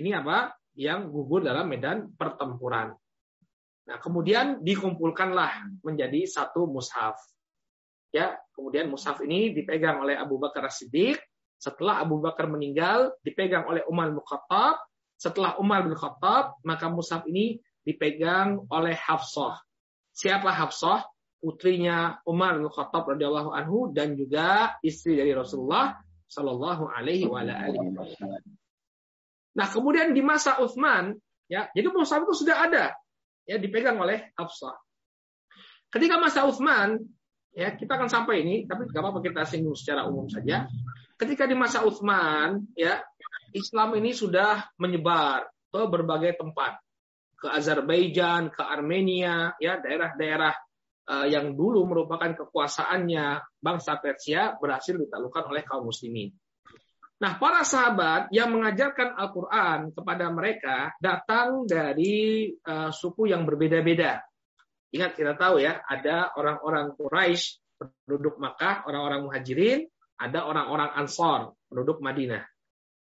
ini apa? Yang gugur dalam medan pertempuran. Nah, kemudian dikumpulkanlah menjadi satu mushaf. Ya, kemudian mushaf ini dipegang oleh Abu Bakar Siddiq. Setelah Abu Bakar meninggal, dipegang oleh Umar bin Khattab. Setelah Umar bin Khattab, maka mushaf ini dipegang oleh Hafsah. Siapa Hafsah? Putrinya Umar bin Khattab radhiyallahu anhu dan juga istri dari Rasulullah Shallallahu alaihi wasallam. Nah, kemudian di masa Utsman, ya, jadi mushaf itu sudah ada ya dipegang oleh Hafsah. Ketika masa Utsman, ya kita akan sampai ini, tapi nggak apa-apa kita singgung secara umum saja. Ketika di masa Utsman, ya Islam ini sudah menyebar ke berbagai tempat, ke Azerbaijan, ke Armenia, ya daerah-daerah uh, yang dulu merupakan kekuasaannya bangsa Persia berhasil ditaklukkan oleh kaum muslimin. Nah, para sahabat yang mengajarkan Al-Quran kepada mereka datang dari uh, suku yang berbeda-beda. Ingat kita tahu ya, ada orang-orang Quraisy penduduk Makkah, orang-orang Muhajirin, ada orang-orang Ansor penduduk Madinah.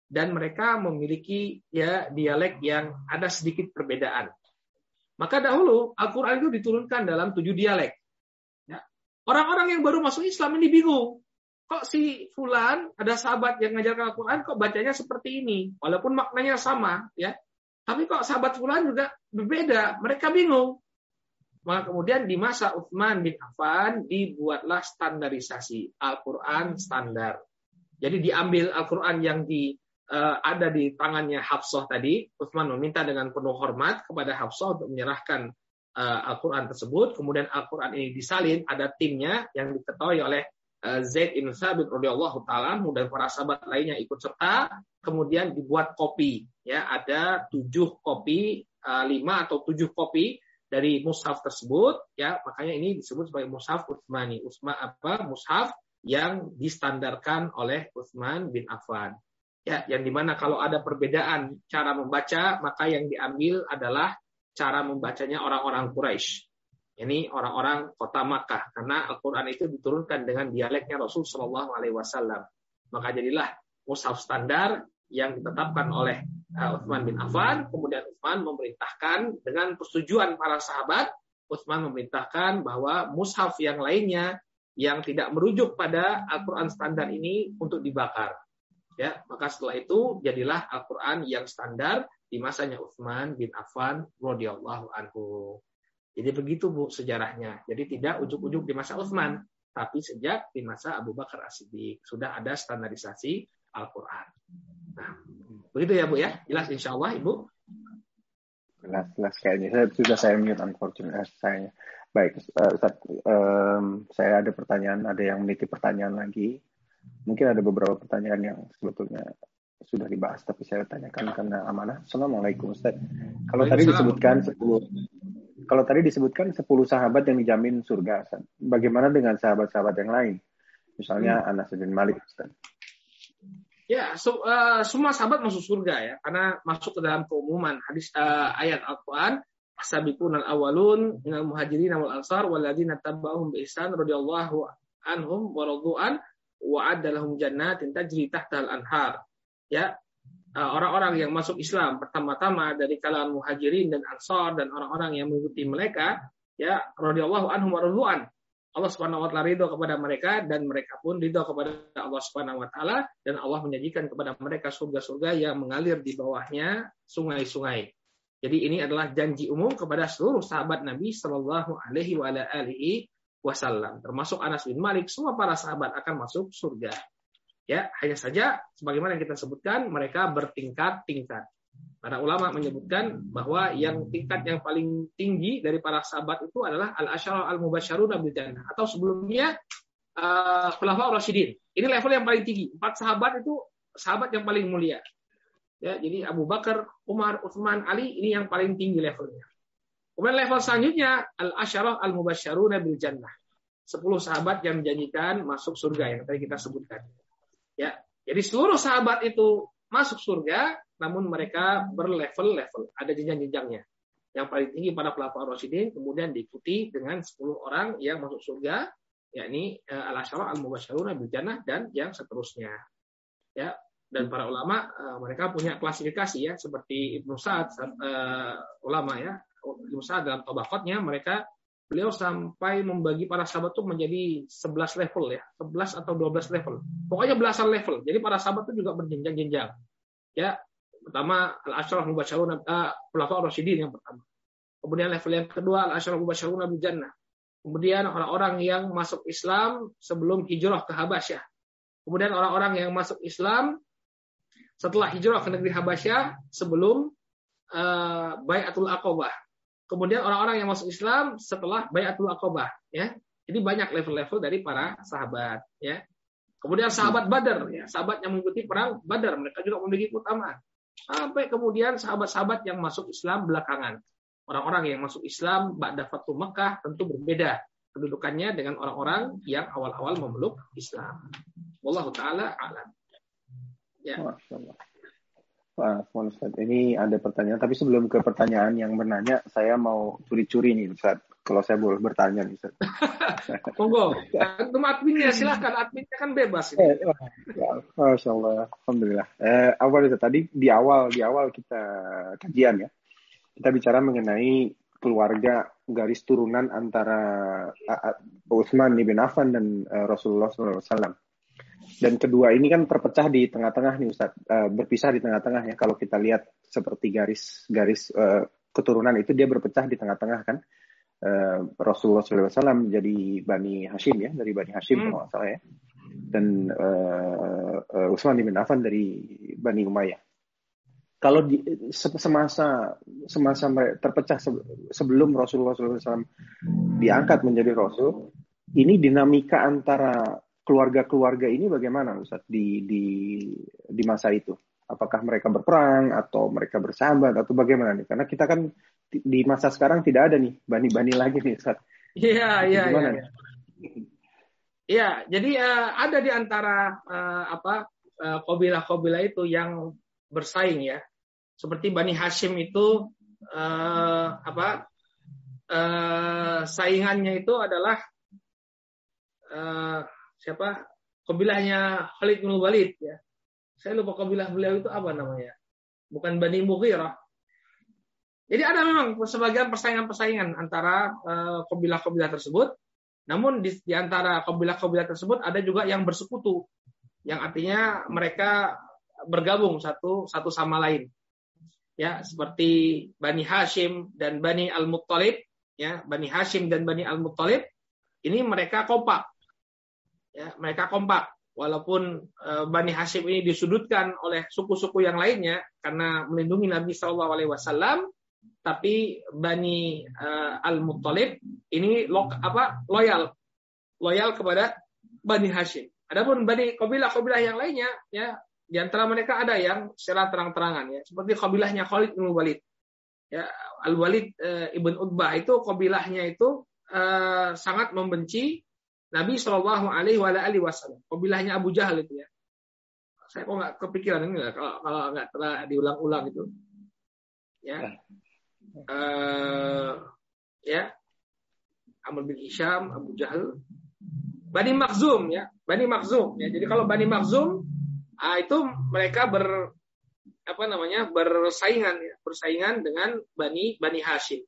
Dan mereka memiliki ya dialek yang ada sedikit perbedaan. Maka dahulu Al-Quran itu diturunkan dalam tujuh dialek. Ya. Orang-orang yang baru masuk Islam ini bingung kok si fulan ada sahabat yang ngajarkan Al-Quran kok bacanya seperti ini? Walaupun maknanya sama ya. Tapi kok sahabat fulan juga berbeda? Mereka bingung. Maka kemudian di masa Uthman bin Affan dibuatlah standarisasi Al-Quran standar. Jadi diambil Al-Quran yang di uh, ada di tangannya Hafsah tadi Uthman meminta dengan penuh hormat kepada Hafsah untuk menyerahkan uh, Al-Quran tersebut. Kemudian Al-Quran ini disalin ada timnya yang diketahui oleh Eh, Zaid bin Sabit radhiyallahu taala dan para sahabat lainnya ikut serta kemudian dibuat kopi. Ya ada tujuh kopi eh, lima atau tujuh kopi dari mushaf tersebut. Ya makanya ini disebut sebagai mushaf Utsmani. Utsman apa? Mushaf yang distandarkan oleh Utsman bin Affan. Ya yang di mana kalau ada perbedaan cara membaca maka yang diambil adalah cara membacanya orang-orang Quraisy ini orang-orang kota Makkah karena Al-Qur'an itu diturunkan dengan dialeknya Rasul Shallallahu alaihi wasallam. Maka jadilah mushaf standar yang ditetapkan oleh uh, Utsman bin Affan, kemudian Utsman memerintahkan dengan persetujuan para sahabat, Utsman memerintahkan bahwa mushaf yang lainnya yang tidak merujuk pada Al-Qur'an standar ini untuk dibakar. Ya, maka setelah itu jadilah Al-Qur'an yang standar di masanya Utsman bin Affan radhiyallahu anhu. Jadi begitu Bu sejarahnya. Jadi tidak ujuk-ujuk di masa Utsman, tapi sejak di masa Abu Bakar As-Siddiq sudah ada standarisasi Al-Qur'an. Nah, begitu ya Bu ya? Jelas insya Allah Ibu? Jelas, jelas kayaknya. Saya sudah saya mute unfortunately saya. Baik, uh, Ustaz, um, saya ada pertanyaan, ada yang menitip pertanyaan lagi. Mungkin ada beberapa pertanyaan yang sebetulnya sudah dibahas, tapi saya tanyakan karena amanah. Assalamualaikum Ustaz. Kalau tadi disebutkan 10 kalau tadi disebutkan 10 sahabat yang dijamin surga, Ustaz. bagaimana dengan sahabat-sahabat yang lain? Misalnya hmm. Anas bin Malik, Ustaz. Ya, so, uh, semua sahabat masuk surga ya, karena masuk ke dalam keumuman hadis uh, ayat Al-Quran Asabiqun al-awwalun minal muhajirin wal ansar walladzina tabauhum bi ihsan radhiyallahu anhum wa radu'an wa adda lahum jannatin tajri tahtal anhar. Ya, orang-orang yang masuk Islam pertama-tama dari kalangan muhajirin dan ansar dan orang-orang yang mengikuti mereka ya radhiyallahu anhum wa radu'an. Allah Subhanahu wa taala ridho kepada mereka dan mereka pun ridho kepada Allah Subhanahu wa taala dan Allah menyajikan kepada mereka surga-surga yang mengalir di bawahnya sungai-sungai. Jadi ini adalah janji umum kepada seluruh sahabat Nabi Shallallahu Alaihi Wasallam, termasuk Anas bin Malik. Semua para sahabat akan masuk surga. Ya, hanya saja sebagaimana yang kita sebutkan, mereka bertingkat-tingkat. Para ulama menyebutkan bahwa yang tingkat yang paling tinggi dari para sahabat itu adalah al-asyara al-mubasyarun bil atau sebelumnya uh, khulafa Rasyidin. Ini level yang paling tinggi. Empat sahabat itu sahabat yang paling mulia. Ya, jadi Abu Bakar, Umar, Utsman, Ali ini yang paling tinggi levelnya. Kemudian level selanjutnya al-asyarah al-mubasysyaruna bil jannah. Sepuluh sahabat yang menjanjikan masuk surga yang tadi kita sebutkan. Ya, jadi seluruh sahabat itu masuk surga, namun mereka berlevel-level, ada jenjang-jenjangnya. Yang paling tinggi pada pelapor Rasidin, kemudian diikuti dengan 10 orang yang masuk surga, yakni eh, al-asyarah al-mubasysyaruna bil jannah dan yang seterusnya. Ya, dan para ulama uh, mereka punya klasifikasi ya seperti Ibnu Sa'ad uh, ulama ya Ibnu Sa'ad dalam tabaqatnya mereka beliau sampai membagi para sahabat itu menjadi 11 level ya. 11 atau 12 level. Pokoknya belasan level. Jadi para sahabat itu juga berjenjang-jenjang. Ya pertama al-asyraf mubasyarun uh, khulafa rasyidin yang pertama. Kemudian level yang kedua al-asyraf mubasyarun bil jannah. Kemudian orang-orang yang masuk Islam sebelum hijrah ke Habasyah. Kemudian orang-orang yang masuk Islam setelah hijrah ke negeri Habasyah sebelum uh, Bayatul Aqabah. Kemudian orang-orang yang masuk Islam setelah Bayatul Aqabah, ya. Jadi banyak level-level dari para sahabat, ya. Kemudian sahabat Badar, ya, sahabat yang mengikuti perang Badar, mereka juga memiliki keutamaan. Sampai kemudian sahabat-sahabat yang masuk Islam belakangan. Orang-orang yang masuk Islam Ba'da Fatu Mekah tentu berbeda kedudukannya dengan orang-orang yang awal-awal memeluk Islam. Wallahu taala alam. Ya. Wah, Ustaz. Ini ada pertanyaan, tapi sebelum ke pertanyaan yang menanya, saya mau curi-curi nih, Ustaz. Kalau saya boleh bertanya nih, Ustaz. Monggo. Antum adminnya, silahkan. Adminnya kan bebas. Ini. Eh, ya, Masya Allah. Alhamdulillah. Eh, awal itu tadi, di awal, di awal kita kajian ya, kita bicara mengenai keluarga garis turunan antara Utsman bin Affan dan uh, Rasulullah SAW. Dan kedua ini kan terpecah di tengah-tengah nih Ustaz, uh, berpisah di tengah-tengah ya. Kalau kita lihat seperti garis-garis uh, keturunan itu dia berpecah di tengah-tengah kan. Uh, Rasulullah SAW jadi Bani Hashim ya, dari Bani Hashim hmm. kalau salah ya. Dan uh, uh, Utsman bin Affan dari Bani Umayyah. Kalau di, semasa semasa terpecah sebelum Rasulullah SAW diangkat menjadi Rasul, ini dinamika antara keluarga-keluarga ini bagaimana Ustaz di di di masa itu? Apakah mereka berperang atau mereka bersahabat atau bagaimana nih? Karena kita kan di masa sekarang tidak ada nih bani-bani lagi nih Ustaz. Iya, iya, iya. Iya, jadi uh, ada di antara uh, apa uh, kabilah-kabilah itu yang bersaing ya. Seperti Bani Hashim itu uh, apa uh, saingannya itu adalah uh, siapa kabilahnya Khalid bin Walid ya. Saya lupa kabilah beliau itu apa namanya. Bukan Bani Mughirah. Jadi ada memang sebagian persaingan-persaingan antara uh, kabilah-kabilah tersebut. Namun di, di antara kabilah-kabilah tersebut ada juga yang bersekutu. Yang artinya mereka bergabung satu satu sama lain. Ya, seperti Bani Hashim dan Bani Al-Muttalib, ya, Bani Hashim dan Bani Al-Muttalib ini mereka kompak ya, mereka kompak walaupun e, Bani Hashim ini disudutkan oleh suku-suku yang lainnya karena melindungi Nabi Shallallahu Alaihi Wasallam, tapi Bani uh, Al-Muttalib ini lo, apa loyal loyal kepada Bani Hashim. Adapun Bani kabilah-kabilah yang lainnya ya di antara mereka ada yang secara terang-terangan ya seperti kabilahnya Khalid bin Walid. Ya Al-Walid uh, Ibn Utbah itu kabilahnya itu uh, sangat membenci Nabi Shallallahu alaihi wasallam. Kabilahnya Abu Jahal itu ya. Saya kok nggak kepikiran ini kalau kalau nggak telah diulang-ulang itu. Ya uh, ya Amr bin Hisham, Abu Jahal, Bani Makhzum ya, Bani Makhzum ya. Jadi kalau Bani Makhzum ah, itu mereka ber apa namanya bersaingan ya, bersaingan dengan Bani Bani Hashim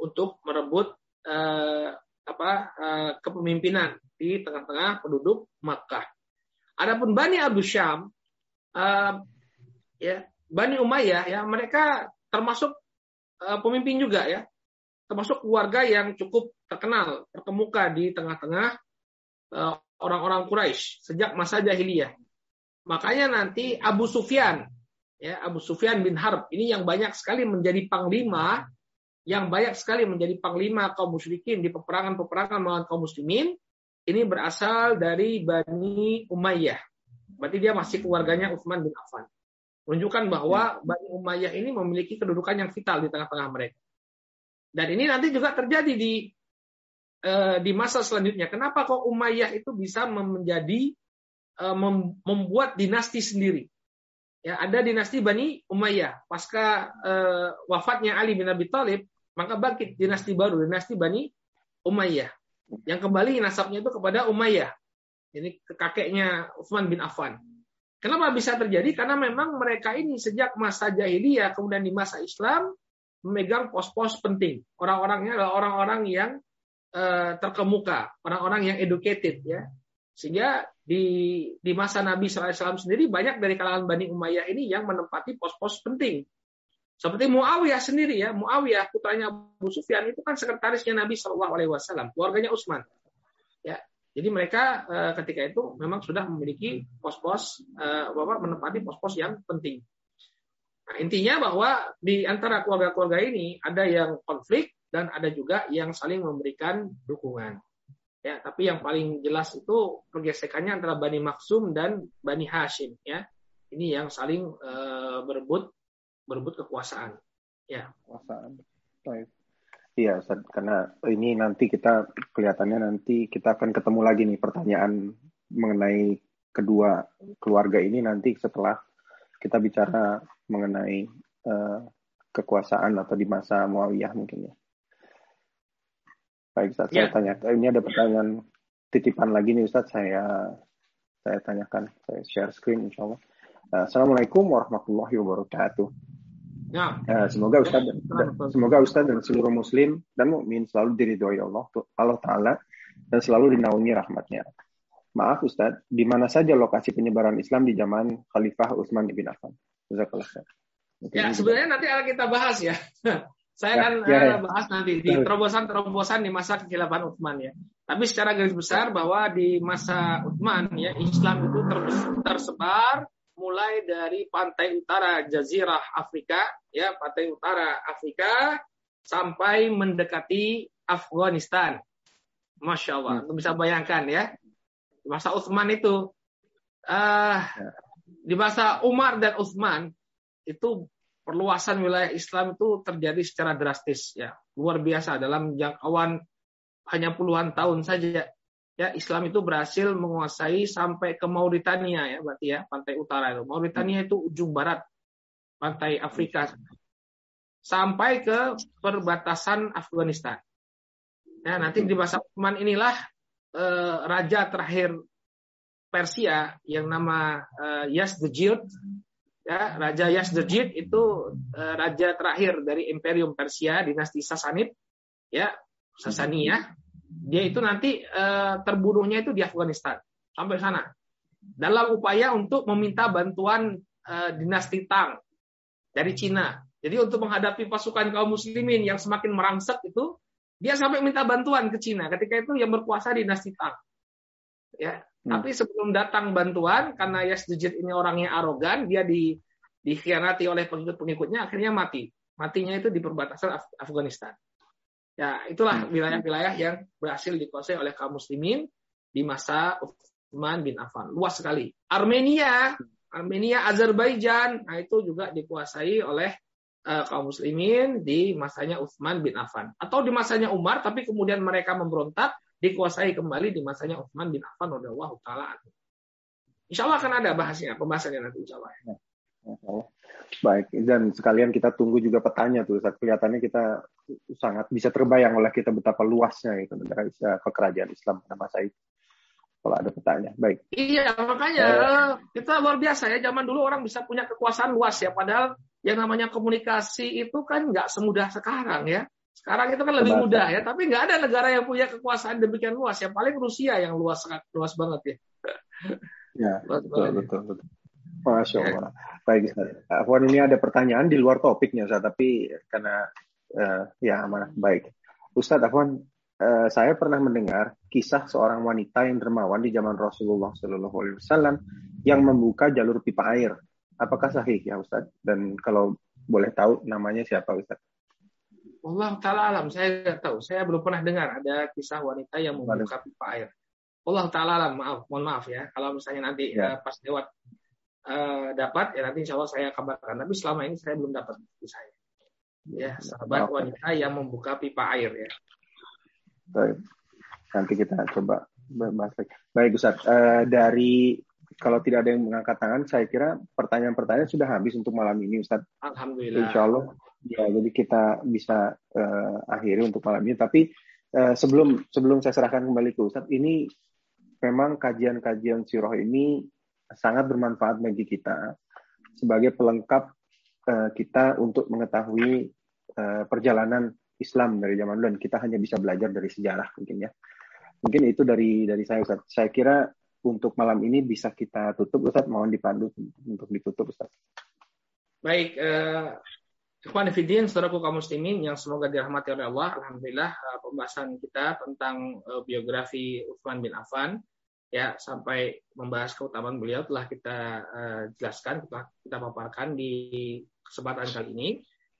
untuk merebut uh, apa uh, kepemimpinan di tengah-tengah penduduk Makkah. Adapun Bani Abu Syam uh, ya Bani Umayyah ya mereka termasuk uh, pemimpin juga ya, termasuk keluarga yang cukup terkenal, terkemuka di tengah-tengah orang-orang Quraisy sejak masa jahiliyah. Makanya nanti Abu Sufyan, ya Abu Sufyan bin Harb ini yang banyak sekali menjadi panglima, yang banyak sekali menjadi panglima kaum musyrikin di peperangan-peperangan melawan kaum muslimin, ini berasal dari Bani Umayyah. Berarti dia masih keluarganya Utsman bin Affan menunjukkan bahwa ya. Bani Umayyah ini memiliki kedudukan yang vital di tengah-tengah mereka. Dan ini nanti juga terjadi di eh, di masa selanjutnya. Kenapa kok Umayyah itu bisa menjadi eh, membuat dinasti sendiri? Ya, ada dinasti Bani Umayyah. Pasca eh, wafatnya Ali bin Abi Thalib, maka bangkit dinasti baru, dinasti Bani Umayyah. Yang kembali nasabnya itu kepada Umayyah. Ini kakeknya Utsman bin Affan. Kenapa bisa terjadi? Karena memang mereka ini sejak masa jahiliyah kemudian di masa Islam memegang pos-pos penting. Orang-orangnya adalah orang-orang yang uh, terkemuka, orang-orang yang educated ya. Sehingga di di masa Nabi SAW sendiri banyak dari kalangan Bani Umayyah ini yang menempati pos-pos penting. Seperti Muawiyah sendiri ya, Muawiyah putranya Abu Sufyan itu kan sekretarisnya Nabi Shallallahu Alaihi Wasallam, keluarganya Utsman. Ya, jadi mereka uh, ketika itu memang sudah memiliki pos-pos uh, menempati pos-pos yang penting. Nah, intinya bahwa di antara keluarga-keluarga ini ada yang konflik dan ada juga yang saling memberikan dukungan. Ya, tapi yang paling jelas itu pergesekannya antara Bani Maksum dan Bani Hashim ya. Ini yang saling uh, berebut berebut kekuasaan. Ya. Kekuasaan. Baik. Iya, Ustaz, karena ini nanti kita kelihatannya nanti kita akan ketemu lagi nih pertanyaan mengenai kedua keluarga ini nanti setelah kita bicara mengenai uh, kekuasaan atau di masa Muawiyah mungkin ya. Baik, Ustaz, ya. saya tanya. Ini ada pertanyaan titipan lagi nih Ustaz, saya saya tanyakan, saya share screen insya Allah. Uh, Assalamualaikum warahmatullahi wabarakatuh. Ya. Uh, semoga Ustaz dan, semoga Ustaz dan seluruh muslim dan mukmin selalu diridhoi Allah Allah taala dan selalu dinaungi rahmatnya. Maaf Ustaz, di mana saja lokasi penyebaran Islam di zaman Khalifah Utsman bin Affan? Jazakallah khair. Ya, sebenarnya nanti akan kita bahas ya. Saya ya, akan ya, ya. bahas nanti di terobosan-terobosan di masa kekhilafan Utsman ya. Tapi secara garis besar bahwa di masa Utsman ya Islam itu tersebar mulai dari pantai utara Jazirah Afrika, ya pantai utara Afrika sampai mendekati Afghanistan. Masya Allah, hmm. bisa bayangkan ya, masa Utsman itu, uh, di masa Umar dan Utsman itu perluasan wilayah Islam itu terjadi secara drastis ya, luar biasa dalam jangkauan hanya puluhan tahun saja ya Islam itu berhasil menguasai sampai ke Mauritania ya berarti ya pantai utara itu. Mauritania itu ujung barat pantai Afrika. Sampai ke perbatasan Afghanistan. Nah nanti di masa Utsman inilah eh, raja terakhir Persia yang nama eh, Yazdegerd ya raja Yazdegerd itu eh, raja terakhir dari Imperium Persia dinasti Sasanid. Ya Sasaniyah dia itu nanti uh, terbunuhnya itu di Afghanistan sampai sana dalam upaya untuk meminta bantuan uh, dinasti Tang dari Cina. Jadi untuk menghadapi pasukan kaum muslimin yang semakin merangsek itu dia sampai minta bantuan ke Cina. Ketika itu yang berkuasa dinasti Tang. Ya, hmm. tapi sebelum datang bantuan karena Yazdijid ini orangnya arogan, dia di dikhianati oleh pengikut-pengikutnya akhirnya mati. matinya itu di perbatasan Af Afghanistan. Ya, itulah hmm. wilayah-wilayah yang berhasil dikuasai oleh kaum muslimin di masa Utsman bin Affan. Luas sekali. Armenia, Armenia, Azerbaijan, nah itu juga dikuasai oleh uh, kaum muslimin di masanya Utsman bin Affan. Atau di masanya Umar, tapi kemudian mereka memberontak, dikuasai kembali di masanya Utsman bin Affan radhiyallahu taala Insya Allah akan ada bahasnya, pembahasannya nanti insya Allah. Ya. Baik, dan sekalian kita tunggu juga petanya tuh. Saat kelihatannya kita sangat bisa terbayang oleh kita betapa luasnya itu negara kerajaan Islam pada masa itu. Kalau ada petanya, baik. Iya, makanya eh, kita luar biasa ya. Zaman dulu orang bisa punya kekuasaan luas ya. Padahal yang namanya komunikasi itu kan nggak semudah sekarang ya. Sekarang itu kan lebih mudah ya. Tapi nggak ada negara yang punya kekuasaan demikian luas. Yang paling Rusia yang luas luas banget ya. Ya, betul, betul, betul. Masya Allah. Baik, Afwan ini ada pertanyaan di luar topiknya, Ustaz, tapi karena uh, ya amanah baik. Ustadz Afwan, uh, saya pernah mendengar kisah seorang wanita yang dermawan di zaman Rasulullah Shallallahu Alaihi Wasallam yang membuka jalur pipa air. Apakah sahih ya Ustadz? Dan kalau boleh tahu namanya siapa Ustadz? Allah taala alam, saya tidak tahu. Saya belum pernah dengar ada kisah wanita yang membuka pipa air. Allah taala alam, maaf, mohon maaf ya. Kalau misalnya nanti ya. uh, pas lewat uh, dapat ya nanti insya Allah saya kabarkan. Tapi selama ini saya belum dapat buku saya. Ya, sahabat wanita yang membuka pipa air ya. Baik. Nanti kita coba bahas lagi. Baik Ustaz, uh, dari kalau tidak ada yang mengangkat tangan, saya kira pertanyaan-pertanyaan sudah habis untuk malam ini Ustaz. Alhamdulillah. Insya Allah. Ya, jadi kita bisa uh, akhiri untuk malam ini. Tapi uh, sebelum sebelum saya serahkan kembali ke Ustaz, ini memang kajian-kajian siroh ini sangat bermanfaat bagi kita sebagai pelengkap uh, kita untuk mengetahui uh, perjalanan Islam dari zaman dulu dan kita hanya bisa belajar dari sejarah mungkin ya. Mungkin itu dari dari saya Ustaz. Saya kira untuk malam ini bisa kita tutup Ustaz, mohon dipandu untuk ditutup Ustaz. Baik, eh Ikhwan Fidin, saudaraku kaum muslimin yang semoga dirahmati oleh Allah. Alhamdulillah pembahasan kita tentang biografi Utsman bin Affan ya sampai membahas keutamaan beliau telah kita uh, jelaskan, telah kita paparkan di kesempatan kali ini.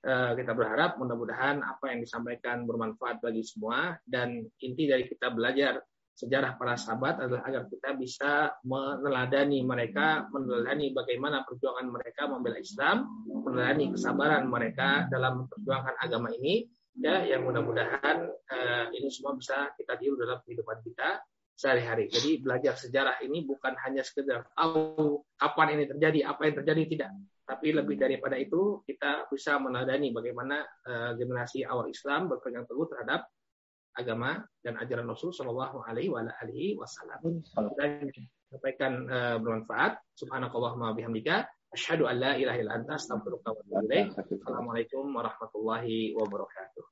Uh, kita berharap mudah-mudahan apa yang disampaikan bermanfaat bagi semua dan inti dari kita belajar sejarah para sahabat adalah agar kita bisa meneladani mereka, meneladani bagaimana perjuangan mereka membela Islam, meneladani kesabaran mereka dalam memperjuangkan agama ini, ya yang mudah-mudahan uh, ini semua bisa kita tiru dalam kehidupan kita sehari-hari. Jadi belajar sejarah ini bukan hanya sekedar tahu kapan ini terjadi, apa yang terjadi tidak, tapi lebih daripada itu kita bisa menadani bagaimana uh, generasi awal Islam berpegang teguh terhadap agama dan ajaran Rasul Shallallahu Alaihi Wasallam. Dan sampaikan uh, bermanfaat. Subhanakallahumma bihamdika. Asyhadu an la ilaha illa anta astaghfiruka wa atubu ilaik. Assalamualaikum warahmatullahi wabarakatuh.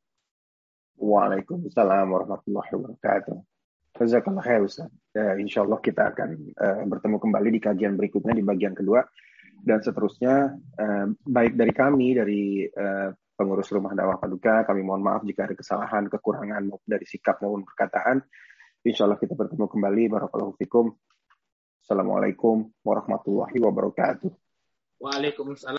Waalaikumsalam warahmatullahi wabarakatuh. Jazakallah khair Ustaz. Ya, insya Allah kita akan uh, bertemu kembali di kajian berikutnya di bagian kedua dan seterusnya uh, baik dari kami dari uh, pengurus rumah dakwah paduka kami mohon maaf jika ada kesalahan kekurangan maupun dari sikap maupun perkataan. Insya Allah kita bertemu kembali. Barakallahu fikum. Assalamualaikum warahmatullahi wabarakatuh. Waalaikumsalam.